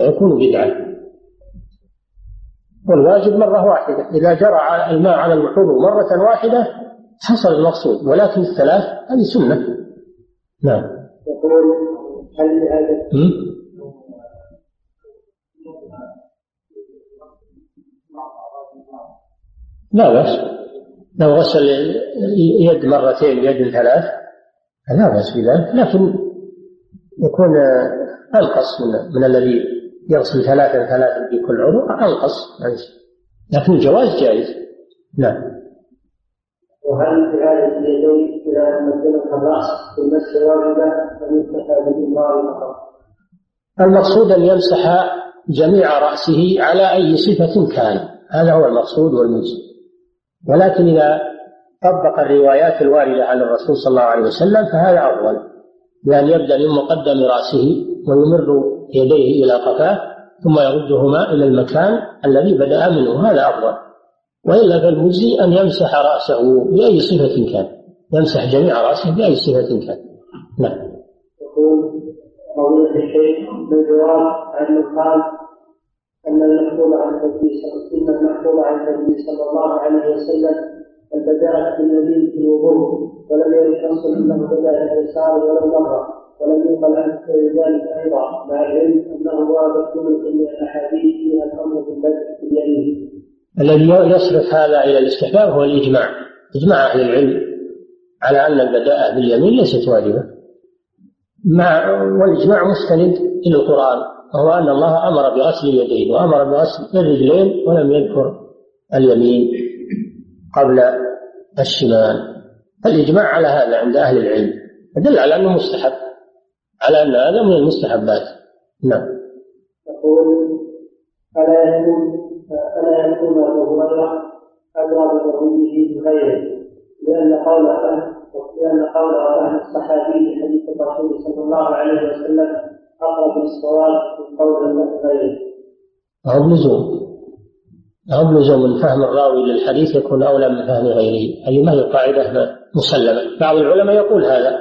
يكون بدعة والواجب مرة واحدة إذا جرى الماء على الوحوض مرة واحدة حصل المقصود. ولكن الثلاث هذه سنة. نعم. يقول هل لهذا لا بأس. لو غسل يد مرتين يد ثلاث لا بأس بذلك. لكن يكون أنقص من, من الذي يغسل ثلاثا ثلاثا في كل عضو أنقص لكن الجواز جائز. نعم. وهل هذه اليدين إذا مكنت الرأس في المسح واجبة أم يكتفى بالإمرار فقط؟ المقصود أن يمسح جميع رأسه على أي صفة كان. هذا هو المقصود والمجزي ولكن إذا طبق الروايات الواردة عن الرسول صلى الله عليه وسلم فهذا أفضل بأن يبدأ من مقدم رأسه ويمر يديه إلى قفاه ثم يردهما إلى المكان الذي بدأ منه هذا أفضل. وإلا فالمجزي أن يمسح رأسه بأي صفة كان يمسح جميع رأسه بأي صفة كان. نعم. يقول الشيخ عن أن المحفوظ عن النبي صلى أن المحفوظ عن النبي صلى الله عليه وسلم البداءة باليمين في الوضوء ولم يرد نص انه بدا اليسار ولو مره ولم يقل عنه ذلك أيضا مع العلم أنه ورد جمله من الأحاديث فيها الأمر بالبدء باليمين. الذي يصرف هذا إلى الاستحباب هو الإجماع. إجماع أهل العلم على أن البداءة باليمين ليست واجبة. مع والإجماع مستند إلى القرآن. وهو أن الله أمر بغسل اليدين وأمر بغسل الرجلين ولم يذكر اليمين قبل الشمال. الإجماع على هذا عند أهل العلم يدل على أنه مستحب على أن هذا من المستحبات. نعم. يقول ألا يكون ألا يكون أبو هريرة أدرى بضرورته من غيره لأن قول لأن قول أهل الصحابي حديث الرسول صلى الله عليه وسلم أقرب للصواب من قول غيره. أو لزوم أو لزوم من فهم الراوي للحديث يكون أولى من فهم غيره. هذه ما هي قاعدة مسلمة. بعض العلماء يقول هذا.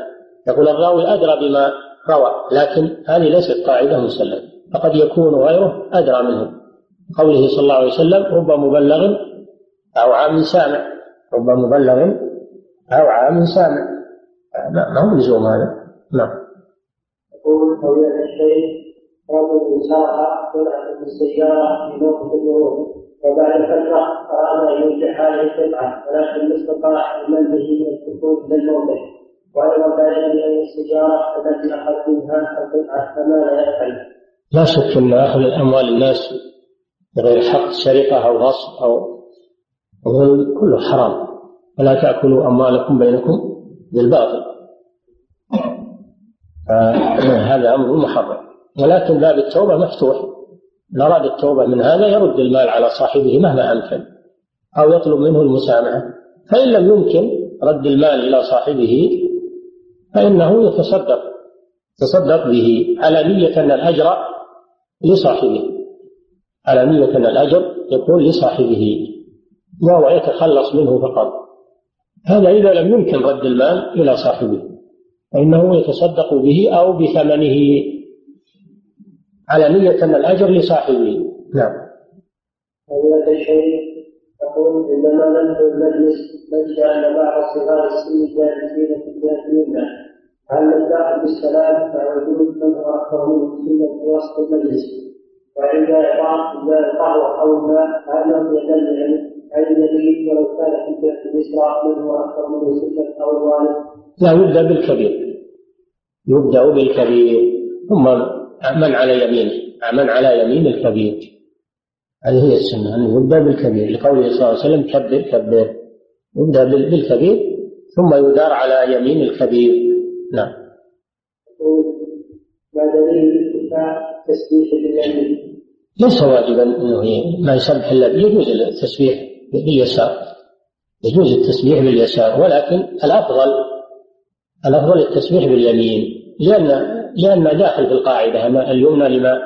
يقول الراوي أدرى بما روى لكن هذه ليست قاعدة مسلمة. فقد يكون غيره أدرى منه. قوله صلى الله عليه وسلم رب مبلغ أو عام سامع. رب مبلغ أو عام سامع. ما هو لزوم هذا نعم. يقول فضيلة الشيخ رجل ساق قطعة من السيارة في موقف الورود وبعد فترة أراد أن يرجع هذه القطعة ولكن ما استطاع المنزل من الدخول إلى الموضع. وأيضا بعد أن السيارة التي أخذ منها القطعة فماذا يفعل؟ لا شك أن أخذ أموال الناس بغير حق سرقة أو غصب أو كله حرام. ولا تأكلوا أموالكم بينكم بالباطل. هذا أمر محرم. ولكن باب التوبة مفتوح. إن أراد التوبة من هذا يرد المال على صاحبه مهما أمكن أو يطلب منه المسامحة. فإن لم يمكن رد المال إلى صاحبه فإنه يتصدق يتصدق به على نية أن الأجر لصاحبه. على نية أن الأجر يكون لصاحبه وهو يتخلص منه فقط. هذا إذا لم يمكن رد المال إلى صاحبه. فإنه يتصدق به أو بثمنه. على نية أن الأجر لصاحبه. نعم. يقول عندما ندخل المجلس نجد أن بعض صغار السن جالسين في اليمنى هل نبدأ بالسلام؟ مع وجود من هو أكثر منه سنا في وسط المجلس. وعند إعطاء القهوة أو الماء هل نقضي يدل عن النبي ولو كان في اليسرى من هو أكثر منه سنا أو الوالد؟ لا يبدأ بالكبير. يبدأ بالكبير ثم من على يمينه من على يمين الكبير. هذه هي السنة أنه يبدأ بالكبير. لقوله صلى الله عليه وسلم كبر كبر. يبدأ بالكبير ثم يدار على يمين الكبير. نعم. تسبيح باليمين؟ ليس واجبا إنه ما يسبح إلا يجوز التسبيح باليسار. يجوز التسبيح باليسار ولكن الأفضل الأفضل التسبيح باليمين لأن لأن داخل في القاعدة اليمنى لما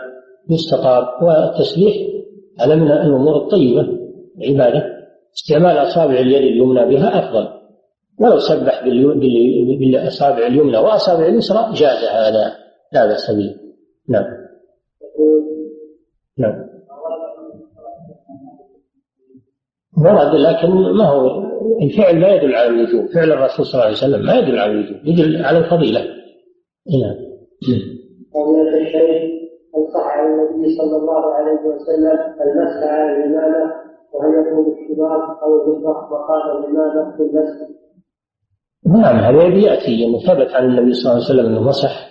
يستطاب والتسبيح هذا من الأمور الطيبة عبادة. استعمال أصابع اليد اليمنى بها أفضل. ولو سبح بالأصابع اليمنى وأصابع اليسرى جاز هذا لا بأس به نعم. نعم. ورد لكن ما هو الفعل لا يدل على الوجوب فعل الرسول صلى الله عليه وسلم ما يدل على الوجوب يدل على الفضيلة. نعم. فضيلة الشيخ هل صح عن النبي صلى الله عليه وسلم المسح على الإمامة وهل يكون الشباب أو البشرة مقام الإمامة في المسجد؟ نعم هذا يأتي أنه ثبت عن النبي صلى الله عليه وسلم أنه مسح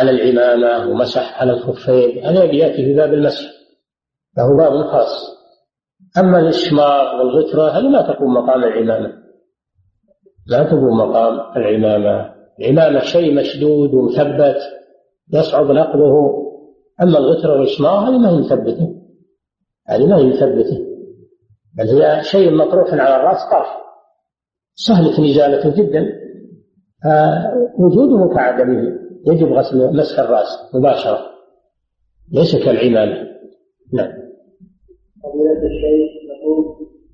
على العمامة ومسح على الخفين هذا يأتي في باب المسح له باب خاص. أما الإشمار والغترة هذه ما تقوم مقام العمامة. لا تقوم مقام العمامة. العمامة شيء مشدود ومثبت يصعب نقضه. أما الغتر والإشمار هذه ما هي مثبتة. هذه ما هي مثبتة. بل هي شيء مطروح على الرأس طرح سهلة إزالته جدا. فوجوده كعدمه يجب غسل مسح الرأس مباشرة. ليس كالعمامة. نعم. فضيلة الشيخ يقول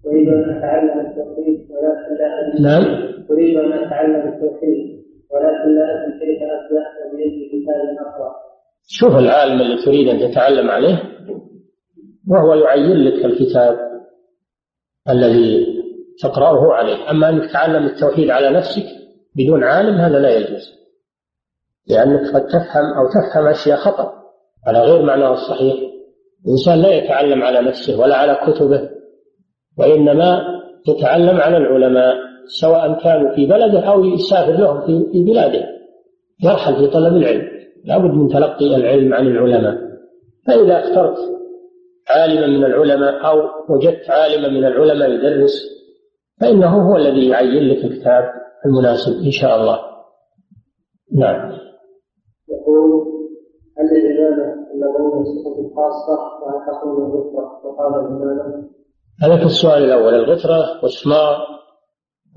أريد أن أتعلم التوحيد ولكن لا نعم. أريد أن أتعلم التوحيد ولكن لا أدري كيف أبدأ وبأي كتاب أقرأ. شوف العالم اللي تريد أن تتعلم عليه وهو يعين لك الكتاب الذي تقرأه عليه. أما أنك تعلم التوحيد على نفسك بدون عالم هذا لا يجوز. لأنك قد تفهم أو تفهم أشياء خطأ على غير معناه الصحيح. الإنسان لا يتعلم على نفسه ولا على كتبه وإنما يتعلم على العلماء سواء كانوا في بلده أو يسافر لهم في بلاده. يرحل في طلب العلم. لابد من تلقي العلم عن العلماء. فإذا اخترت عالما من العلماء أو وجدت عالما من العلماء يدرس فإنه هو الذي يعين لك الكتاب المناسب إن شاء الله. نعم. يقول هل الإمامة الغفرة هذا في السؤال الأول الغترة والشمار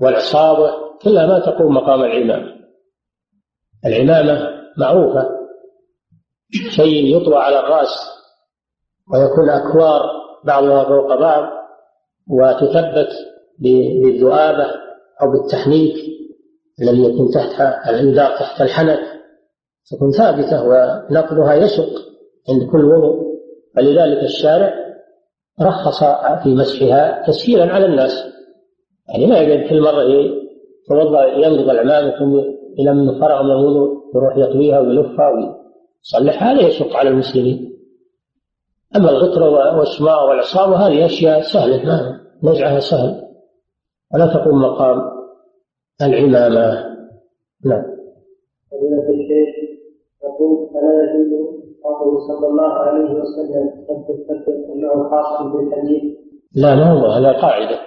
والعصابة كلها ما تقوم مقام العمامة. العمامة معروفة. شيء يطوى على الرأس ويكون أكوار بعضها فوق بعض وتثبت بالذؤابة أو بالتحنيك الذي يكون تحت الإنذار تحت الحنك. تكون ثابتة ونقضها يشق. عند كل وضوء. فلذلك الشارع رخص في مسحها تسهيلا على الناس. يعني ما يقعد كل مرة يتوضأ ينقض العمامة ثم إلى فرغ من الوضوء يروح يطويها ويلفها ويصلحها هذا يشق على المسلمين. أما الغطرة والشماء والعصابة هذه أشياء سهلة ما نزعها سهل. ولا تقوم مقام العمامة. نعم. فضيلة الشيخ فلا يجوز قوله صلى الله عليه وسلم تثبت انه خاص بالحديث لا ما هو هذا قاعدة.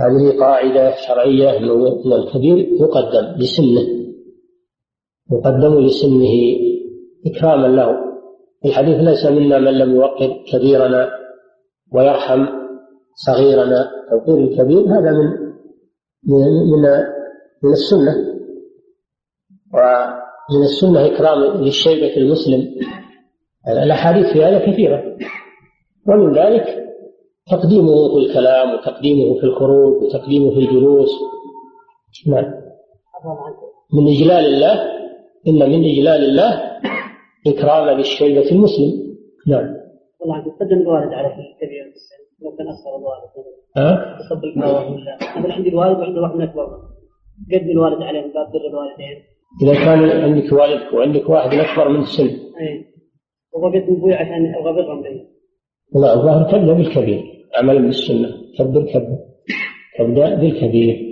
هذه قاعدة شرعية أن الكبير يقدم لسنه. يقدم لسنه إكراما له. الحديث ليس منا من لم يوقر كبيرنا ويرحم صغيرنا. توقير الكبير هذا من من من, من السنة ومن السنة إكرام للشيبة المسلم الأحاديث في هذا كثيرة ومن ذلك تقديمه في الكلام وتقديمه في الخروج وتقديمه في الجلوس نعم من إجلال الله إن من إجلال الله إكراما للشيبة المسلم نعم والله تقدم الوالد على الكبير في السن لو كان أصغر الوالد ها؟ القهوة ولا أنا عندي الوالد وعنده واحد من أكبر قدم الوالد عليه من باب بر الوالدين إذا كان عندك والد وعندك واحد أكبر من السن. أي. وبقدم أبوي عشان بي لا الظاهر تبدأ بالكبير. عملا بالسنة كبر كبر تبدأ. بالكبير.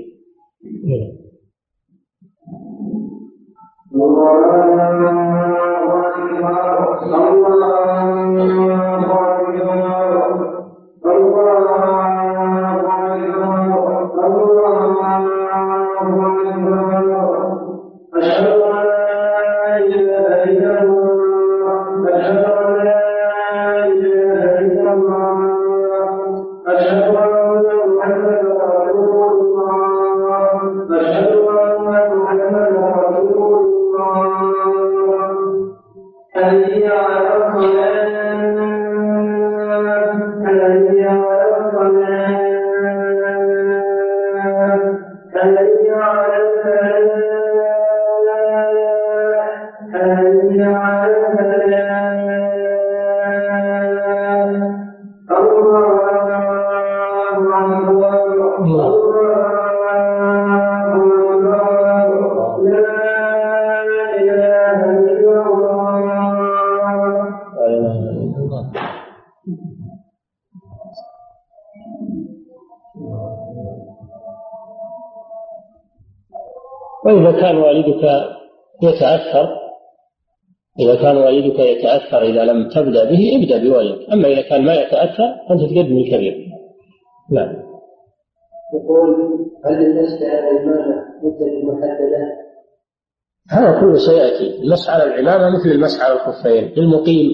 وإذا كان والدك يتأثر إذا كان والدك يتأثر إذا لم تبدأ به ابدأ بوالدك. أما إذا كان ما يتأثر فأنت تقدم الكبير. نعم. يقول هل للمسح على الإمامة مدة محددة؟ هذا كله سيأتي. المسح على العمامة مثل المسح على الخفين. للمقيم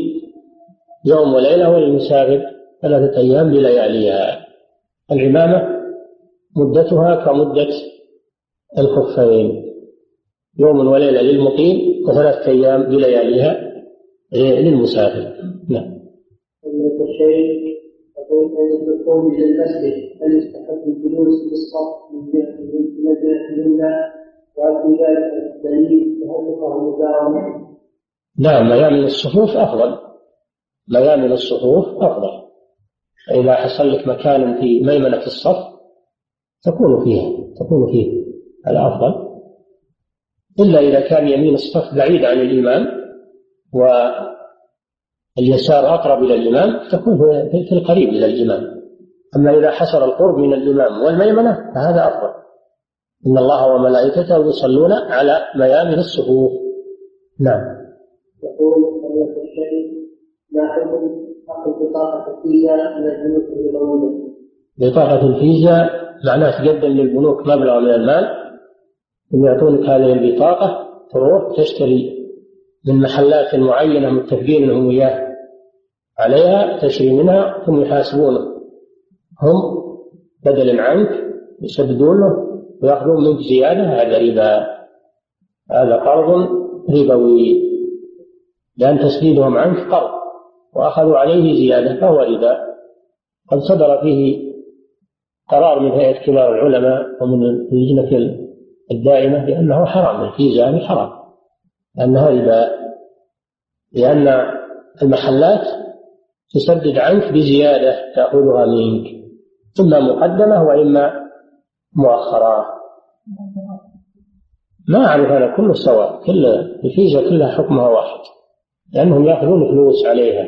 يوم وليلة وللمسافر ثلاثة أيام بلياليها. العمامة مدتها كمدة الخفين. يوم وليلة للمقيم وثلاثة أيام بلياليها للمسافر. نعم. الشيء يقول أن الدخول إلى المسجد هل يستحب الجلوس في الصف من جهة من جهة اليمنى وهل في ذلك دليل وهل تكره المداومة؟ نعم ميامن الصفوف أفضل. ميامن الصفوف أفضل. فإذا حصل لك مكان في ميمنة الصف تكون فيها تكون فيه الأفضل. إلا إذا كان يمين الصف بعيد عن الإمام واليسار أقرب إلى الإمام تكون في القريب إلى الإمام. أما إذا حصل القرب من الإمام والميمنة فهذا أفضل. إن الله وملائكته يصلون على ميامن الصفوف. نعم. يقول ما حكم بطاقة الفيزا من البنوك؟ بطاقة الفيزا معناه تقدم للبنوك مبلغ من المال ثم يعطونك هذه البطاقة تروح تشتري من محلات معينة متفقين انهم وياه عليها تشتري منها ثم يحاسبونه. هم بدلا عنك يسددون له ويأخذون منك زيادة هذا ربا هذا قرض ربوي. لأن تسديدهم عنك قرض وأخذوا عليه زيادة فهو ربا. قد صدر فيه قرار من هيئة كبار العلماء ومن اللجنة الدائمة بأنه حرام الفيزا هذه حرام. لأنها ربا. لأن المحلات تسدد عنك بزيادة تأخذها منك إما مقدمة وإما مؤخرة. ما أعرف أنا كله سواء كل الفيزا كلها حكمها واحد. لأنهم يأخذون فلوس عليها.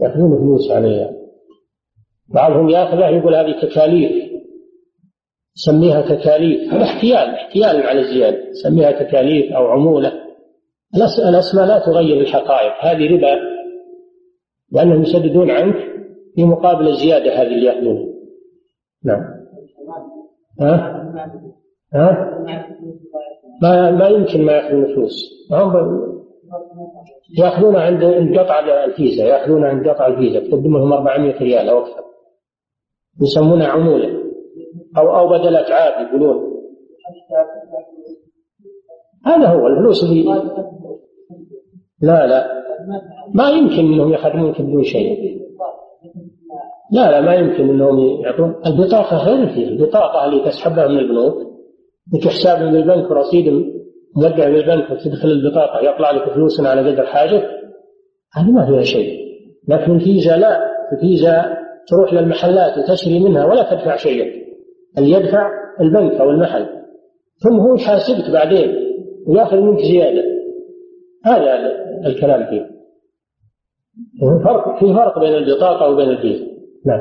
يأخذون فلوس عليها. بعضهم يأخذها يقول هذه تكاليف. سميها تكاليف. هذا احتيال احتيال على الزيادة. سميها تكاليف أو عمولة. الأسماء لا تغير الحقائق. هذه ربا لأنهم يسددون عنك في مقابل الزيادة هذه اللي يأخذونها. نعم. ها؟ ها؟ ما ما يمكن ما يأخذون فلوس. هم يأخذون عند قطع الفيزا يأخذون عند قطع الفيزا تقدم لهم 400 ريال أو أكثر. يسمونها عمولة. أو أو بدل أتعاب يقولون. هذا هو الفلوس اللي لا لا. ما يمكن إنهم يخدمونك بدون شيء. لا لا ما يمكن إنهم يعطون. البطاقة غير فيه البطاقة اللي تسحبها من البنوك لك حساب من البنك ورصيد مودع بالبنك وتدخل البطاقة يطلع لك فلوس على قدر حاجة هذه ما فيها شيء. لكن الفيزا لا. الفيزا تروح للمحلات وتشتري منها ولا تدفع شيئا. اللي يدفع البنك أو المحل. ثم هو يحاسبك بعدين ويأخذ منك زيادة. هذا الكلام فيه. فرق في فرق بين البطاقة وبين الفيزا. نعم.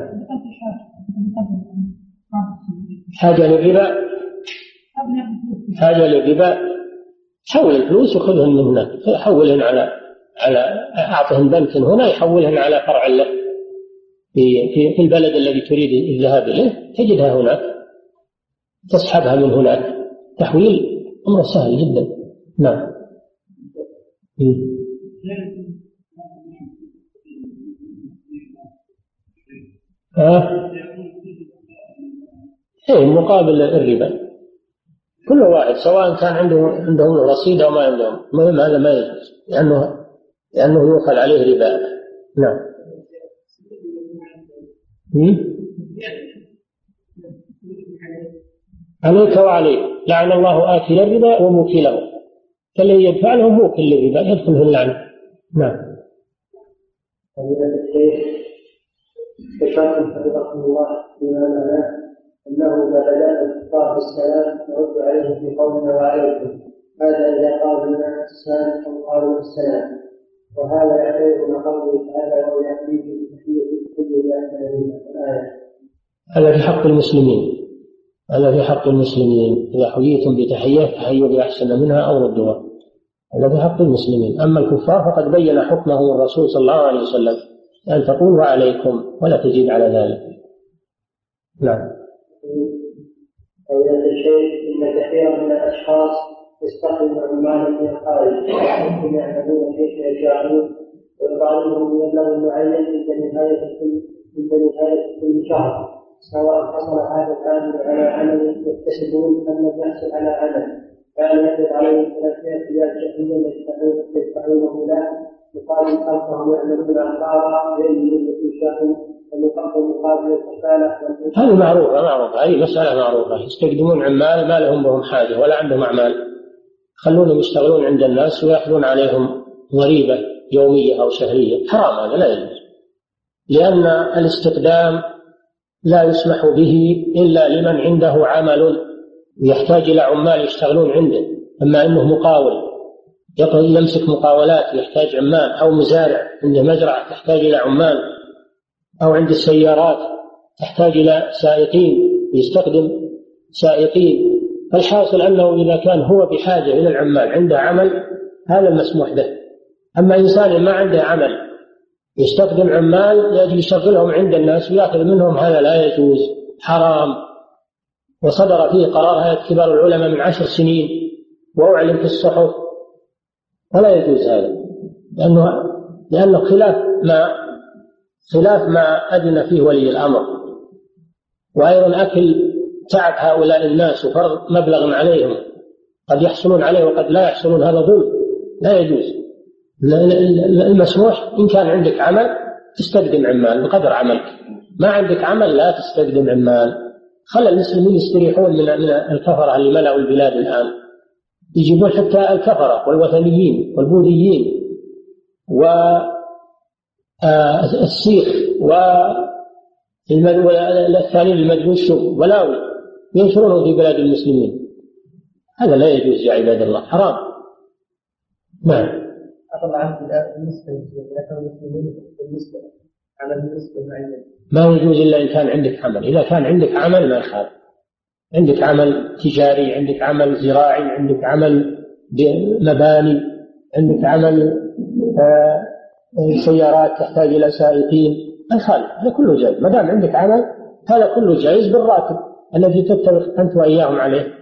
حاجة للربا. حاجة للربا. حول الفلوس وخذهن من هناك حولهن على على اعطهم بنك هنا يحولهن على فرع له. في في البلد الذي تريد الذهاب إليه تجدها هناك. تسحبها من هناك تحويل أمر سهل جدا. نعم. ها؟ إيه مقابل الربا. كل واحد سواء كان عنده عندهم رصيد أو ما عندهم. المهم هذا ما يجوز لأنه لأنه يؤخذ عليه ربا. نعم. عليك وعليه لعن الله آكل الربا وموكله فالذي يدفع له موكل للربا يدخل في اللعنة نعم. ذكرتم حفظكم الله فيما معناه انه بعد الكفار بالسلام نرد عليهم في قولنا وعليكم هذا اذا قال لنا السلام أو قالوا السلام وهذا يعتبر قوله تعالى وياتيكم تحيه هذا في حق المسلمين. هذا في حق المسلمين. إذا حييتم بتحية فحيوا بأحسن منها أو ردوها. هذا في حق المسلمين. أما الكفار فقد بين حكمه الرسول صلى الله عليه وسلم. أن تقول وعليكم ولا تزيد على ذلك. نعم. فضيلة الشيخ إن كثيرا من الأشخاص يستخدم عمالا من الخارج. هم يعملون كيف يشاءون ويطالبهم بمبلغ معين عند نهاية عند نهاية كل شهر. سواء حصل هذا العامل على عمل يكتسبون أم يحصل على عمل. كان يجب عليهم ثلاثمائة ريال شهريا يدفعونه له يقال خلفهم يعملون أخبارا بأن التي شاءوا هذه معروفة معروفة هذه مسألة معروفة. يستخدمون عمال ما لهم بهم حاجة ولا عندهم أعمال. خلونهم يشتغلون عند الناس ويأخذون عليهم ضريبة يومية أو شهرية. حرام هذا لا يجوز. لأن الاستخدام لا يسمح به إلا لمن عنده عمل يحتاج إلى عمال يشتغلون عنده. أما أنه مقاول يمسك مقاولات يحتاج عمال أو مزارع عنده مزرعة تحتاج إلى عمال أو عند السيارات تحتاج إلى سائقين يستخدم سائقين. فالحاصل أنه إذا كان هو بحاجة إلى العمال عنده عمل هذا المسموح به. أما إنسان ما عنده عمل يستخدم عمال لأجل يشغلهم عند الناس ويأخذ منهم هذا لا يجوز حرام. وصدر فيه قرار هيئة كبار العلماء من عشر سنين وأعلن في الصحف. ولا يجوز هذا لأنه لأنه خلاف ما خلاف ما أذن فيه ولي الأمر. وأيضا أكل تعب هؤلاء الناس وفرض مبلغ عليهم. قد يحصلون عليه وقد لا يحصلون هذا ظلم. لا يجوز. المسموح إن كان عندك عمل تستخدم عمال بقدر عملك. ما عندك عمل لا تستخدم عمال. خلى المسلمين يستريحون من الكفرة اللي ملأوا البلاد الآن. يجيبون حتى الكفرة والوثنيين والبوذيين والسيخ والثانيين المجوس ولاوي ينشرونه في بلاد المسلمين. هذا لا يجوز يا عباد الله. حرام. نعم. بالنسبة للمسلمين بالنسبة ما يجوز إلا إن كان عندك عمل. إذا كان عندك عمل ما يخالف. عندك عمل تجاري عندك عمل زراعي عندك عمل مباني عندك عمل آه، سيارات تحتاج إلى سائقين. ما يخالف. هذا كله جائز. ما دام عندك عمل هذا كله جائز بالراتب الذي تتفق أنت وإياهم عليه.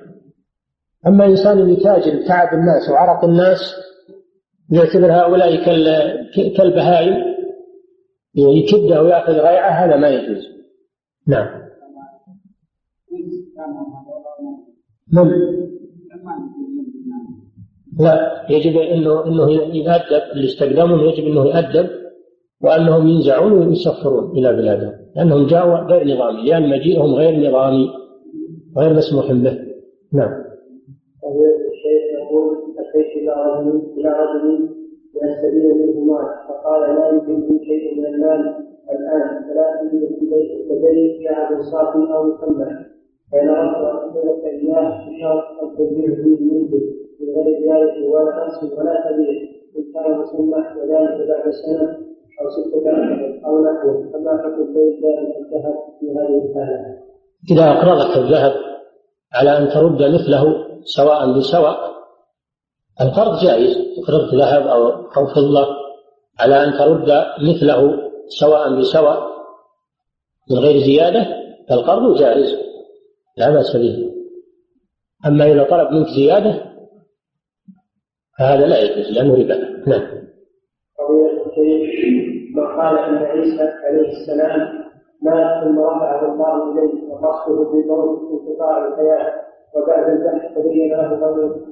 أما إنسان يتاجر بتعب الناس وعرق الناس يعتبر هؤلاء كالبهائم يكده ويأخذ غيعه هذا ما يجوز. نعم. من لا يجب إنه إنه يؤدب اللي استقدمهم يجب إنه يؤدب وأنهم ينزعون ويسفرون إلى بلادهم لأنهم جاءوا غير نظامي لأن مجيئهم غير نظامي غير مسموح به. نعم. إلى رجل إلى رجل يستبين منه مال فقال لا يمكن شيء من المال الآن فلا تجد لدي شعب صافي أو مسمى فإن أردت أن أخبرك إياه بشرط أن تبيع فيه منه من غير ذلك ولا تنسب ولا تبيع إن كان مسمح وذلك بعد سنة أو ستة أشهر أو نحوه فما حكم ذلك الذهب في هذه الحالة؟ إذا أقرضك الذهب على أن ترد مثله سواء بسواء القرض جائز تقرض ذهب أو أو فضة على أن ترد مثله سواء بسواء من غير زيادة فالقرض جائز لا بأس به. أما إذا طلب منك زيادة فهذا لا يجوز لأنه ربا. نعم. قضية ما قال أن عيسى عليه السلام مات ثم رفعه الله إليه وقصده بالموت انقطاع الحياة وبعد البحث تبين له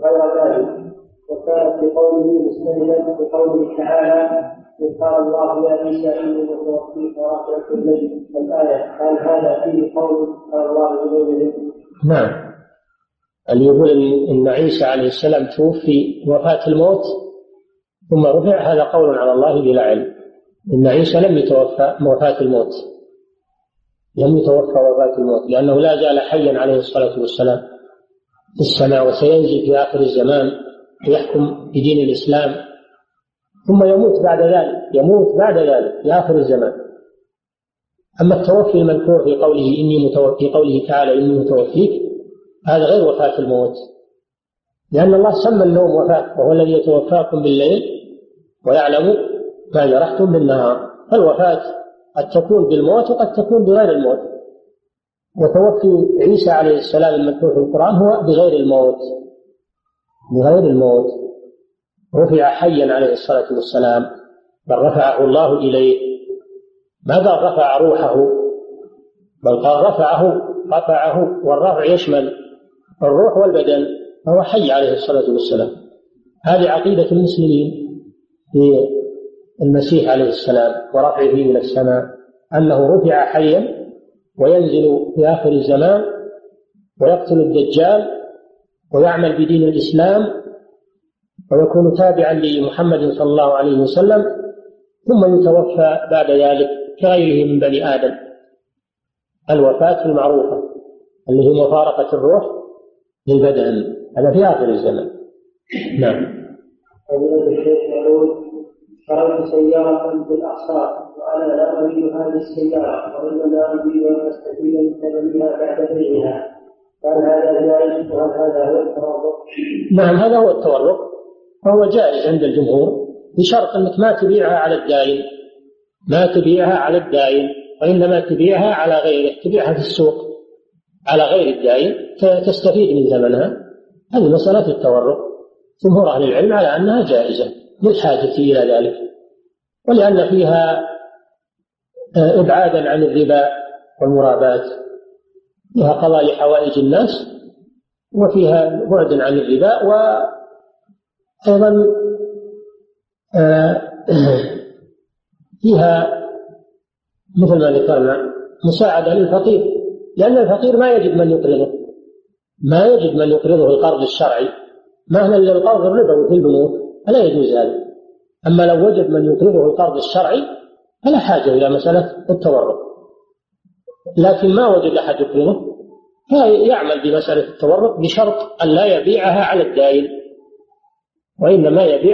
غير ذلك. وكانت بقوله مستهلا بقوله تعالى إذ قال الله يا عيسى إني متوفيك ورافعك إلي الآية هل هذا فيه قول؟ قال الله بغير نعم. اللي يقول إن عيسى عليه السلام توفي وفاة الموت ثم رفع هذا قول على الله بلا علم. إن عيسى لم يتوفى وفاة الموت. لم يتوفى وفاة الموت لأنه لا زال حيا عليه الصلاة والسلام في السماء وسينزل في آخر الزمان. ويحكم بدين الإسلام ثم يموت بعد ذلك يموت بعد ذلك في آخر الزمان. أما التوفي المذكور في قوله إني متوفي في قوله تعالى إني متوفيك هذا غير وفاة الموت. لأن الله سمى النوم وفاة وهو الذي يتوفاكم بالليل ويعلم ما جرحتم بالنهار. فالوفاة قد تكون بالموت وقد تكون بغير الموت. وتوفي عيسى عليه السلام المذكور في القرآن هو بغير الموت. بغير الموت رفع حيا عليه الصلاة والسلام بل رفعه الله إليه. ما قال رفع روحه؟ بل قال رفعه رفعه والرفع يشمل الروح والبدن فهو حي عليه الصلاة والسلام. هذه عقيدة المسلمين في المسيح عليه السلام ورفعه إلى السماء أنه رفع حيا وينزل في آخر الزمان ويقتل الدجال ويعمل بدين الإسلام ويكون تابعا لمحمد صلى الله عليه وسلم ثم يتوفى بعد ذلك كغيره من بني آدم. الوفاة المعروفة اللي هي مفارقة الروح للبدن. هذا في آخر الزمن. نعم. فضيلة وأنا لا أريد هذه السيارة وإنما أريد أن أستفيد من ثمنها بعد بيعها فهل هذا هذا هو التورط؟ نعم هذا هو التورط وهو جائز عند الجمهور بشرط أنك ما تبيعها على الدائن ما تبيعها على الدائن وإنما تبيعها على غيره. تبيعها في السوق على غير الدائن تستفيد من ثمنها. هذه مسألة التورط جمهور أهل العلم على أنها جائزة. للحاجة إلى ذلك. ولأن فيها آه، إبعادا عن الربا والمرابات. فيها قضاء حوائج الناس وفيها بعد عن الربا وأيضا آه، فيها مثل ما ذكرنا مساعدة للفقير لأن الفقير ما يجد من يقرضه ما يجد من يقرضه القرض الشرعي معنى للقرض الربوي في البنوك فلا يجوز هذا. أما لو وجد من يقرضه القرض الشرعي فلا حاجة إلى مسألة التورط. لكن ما وجد أحد يقرضه فيعمل بمسألة التورط بشرط أن لا يبيعها على الدائن وإنما يبيع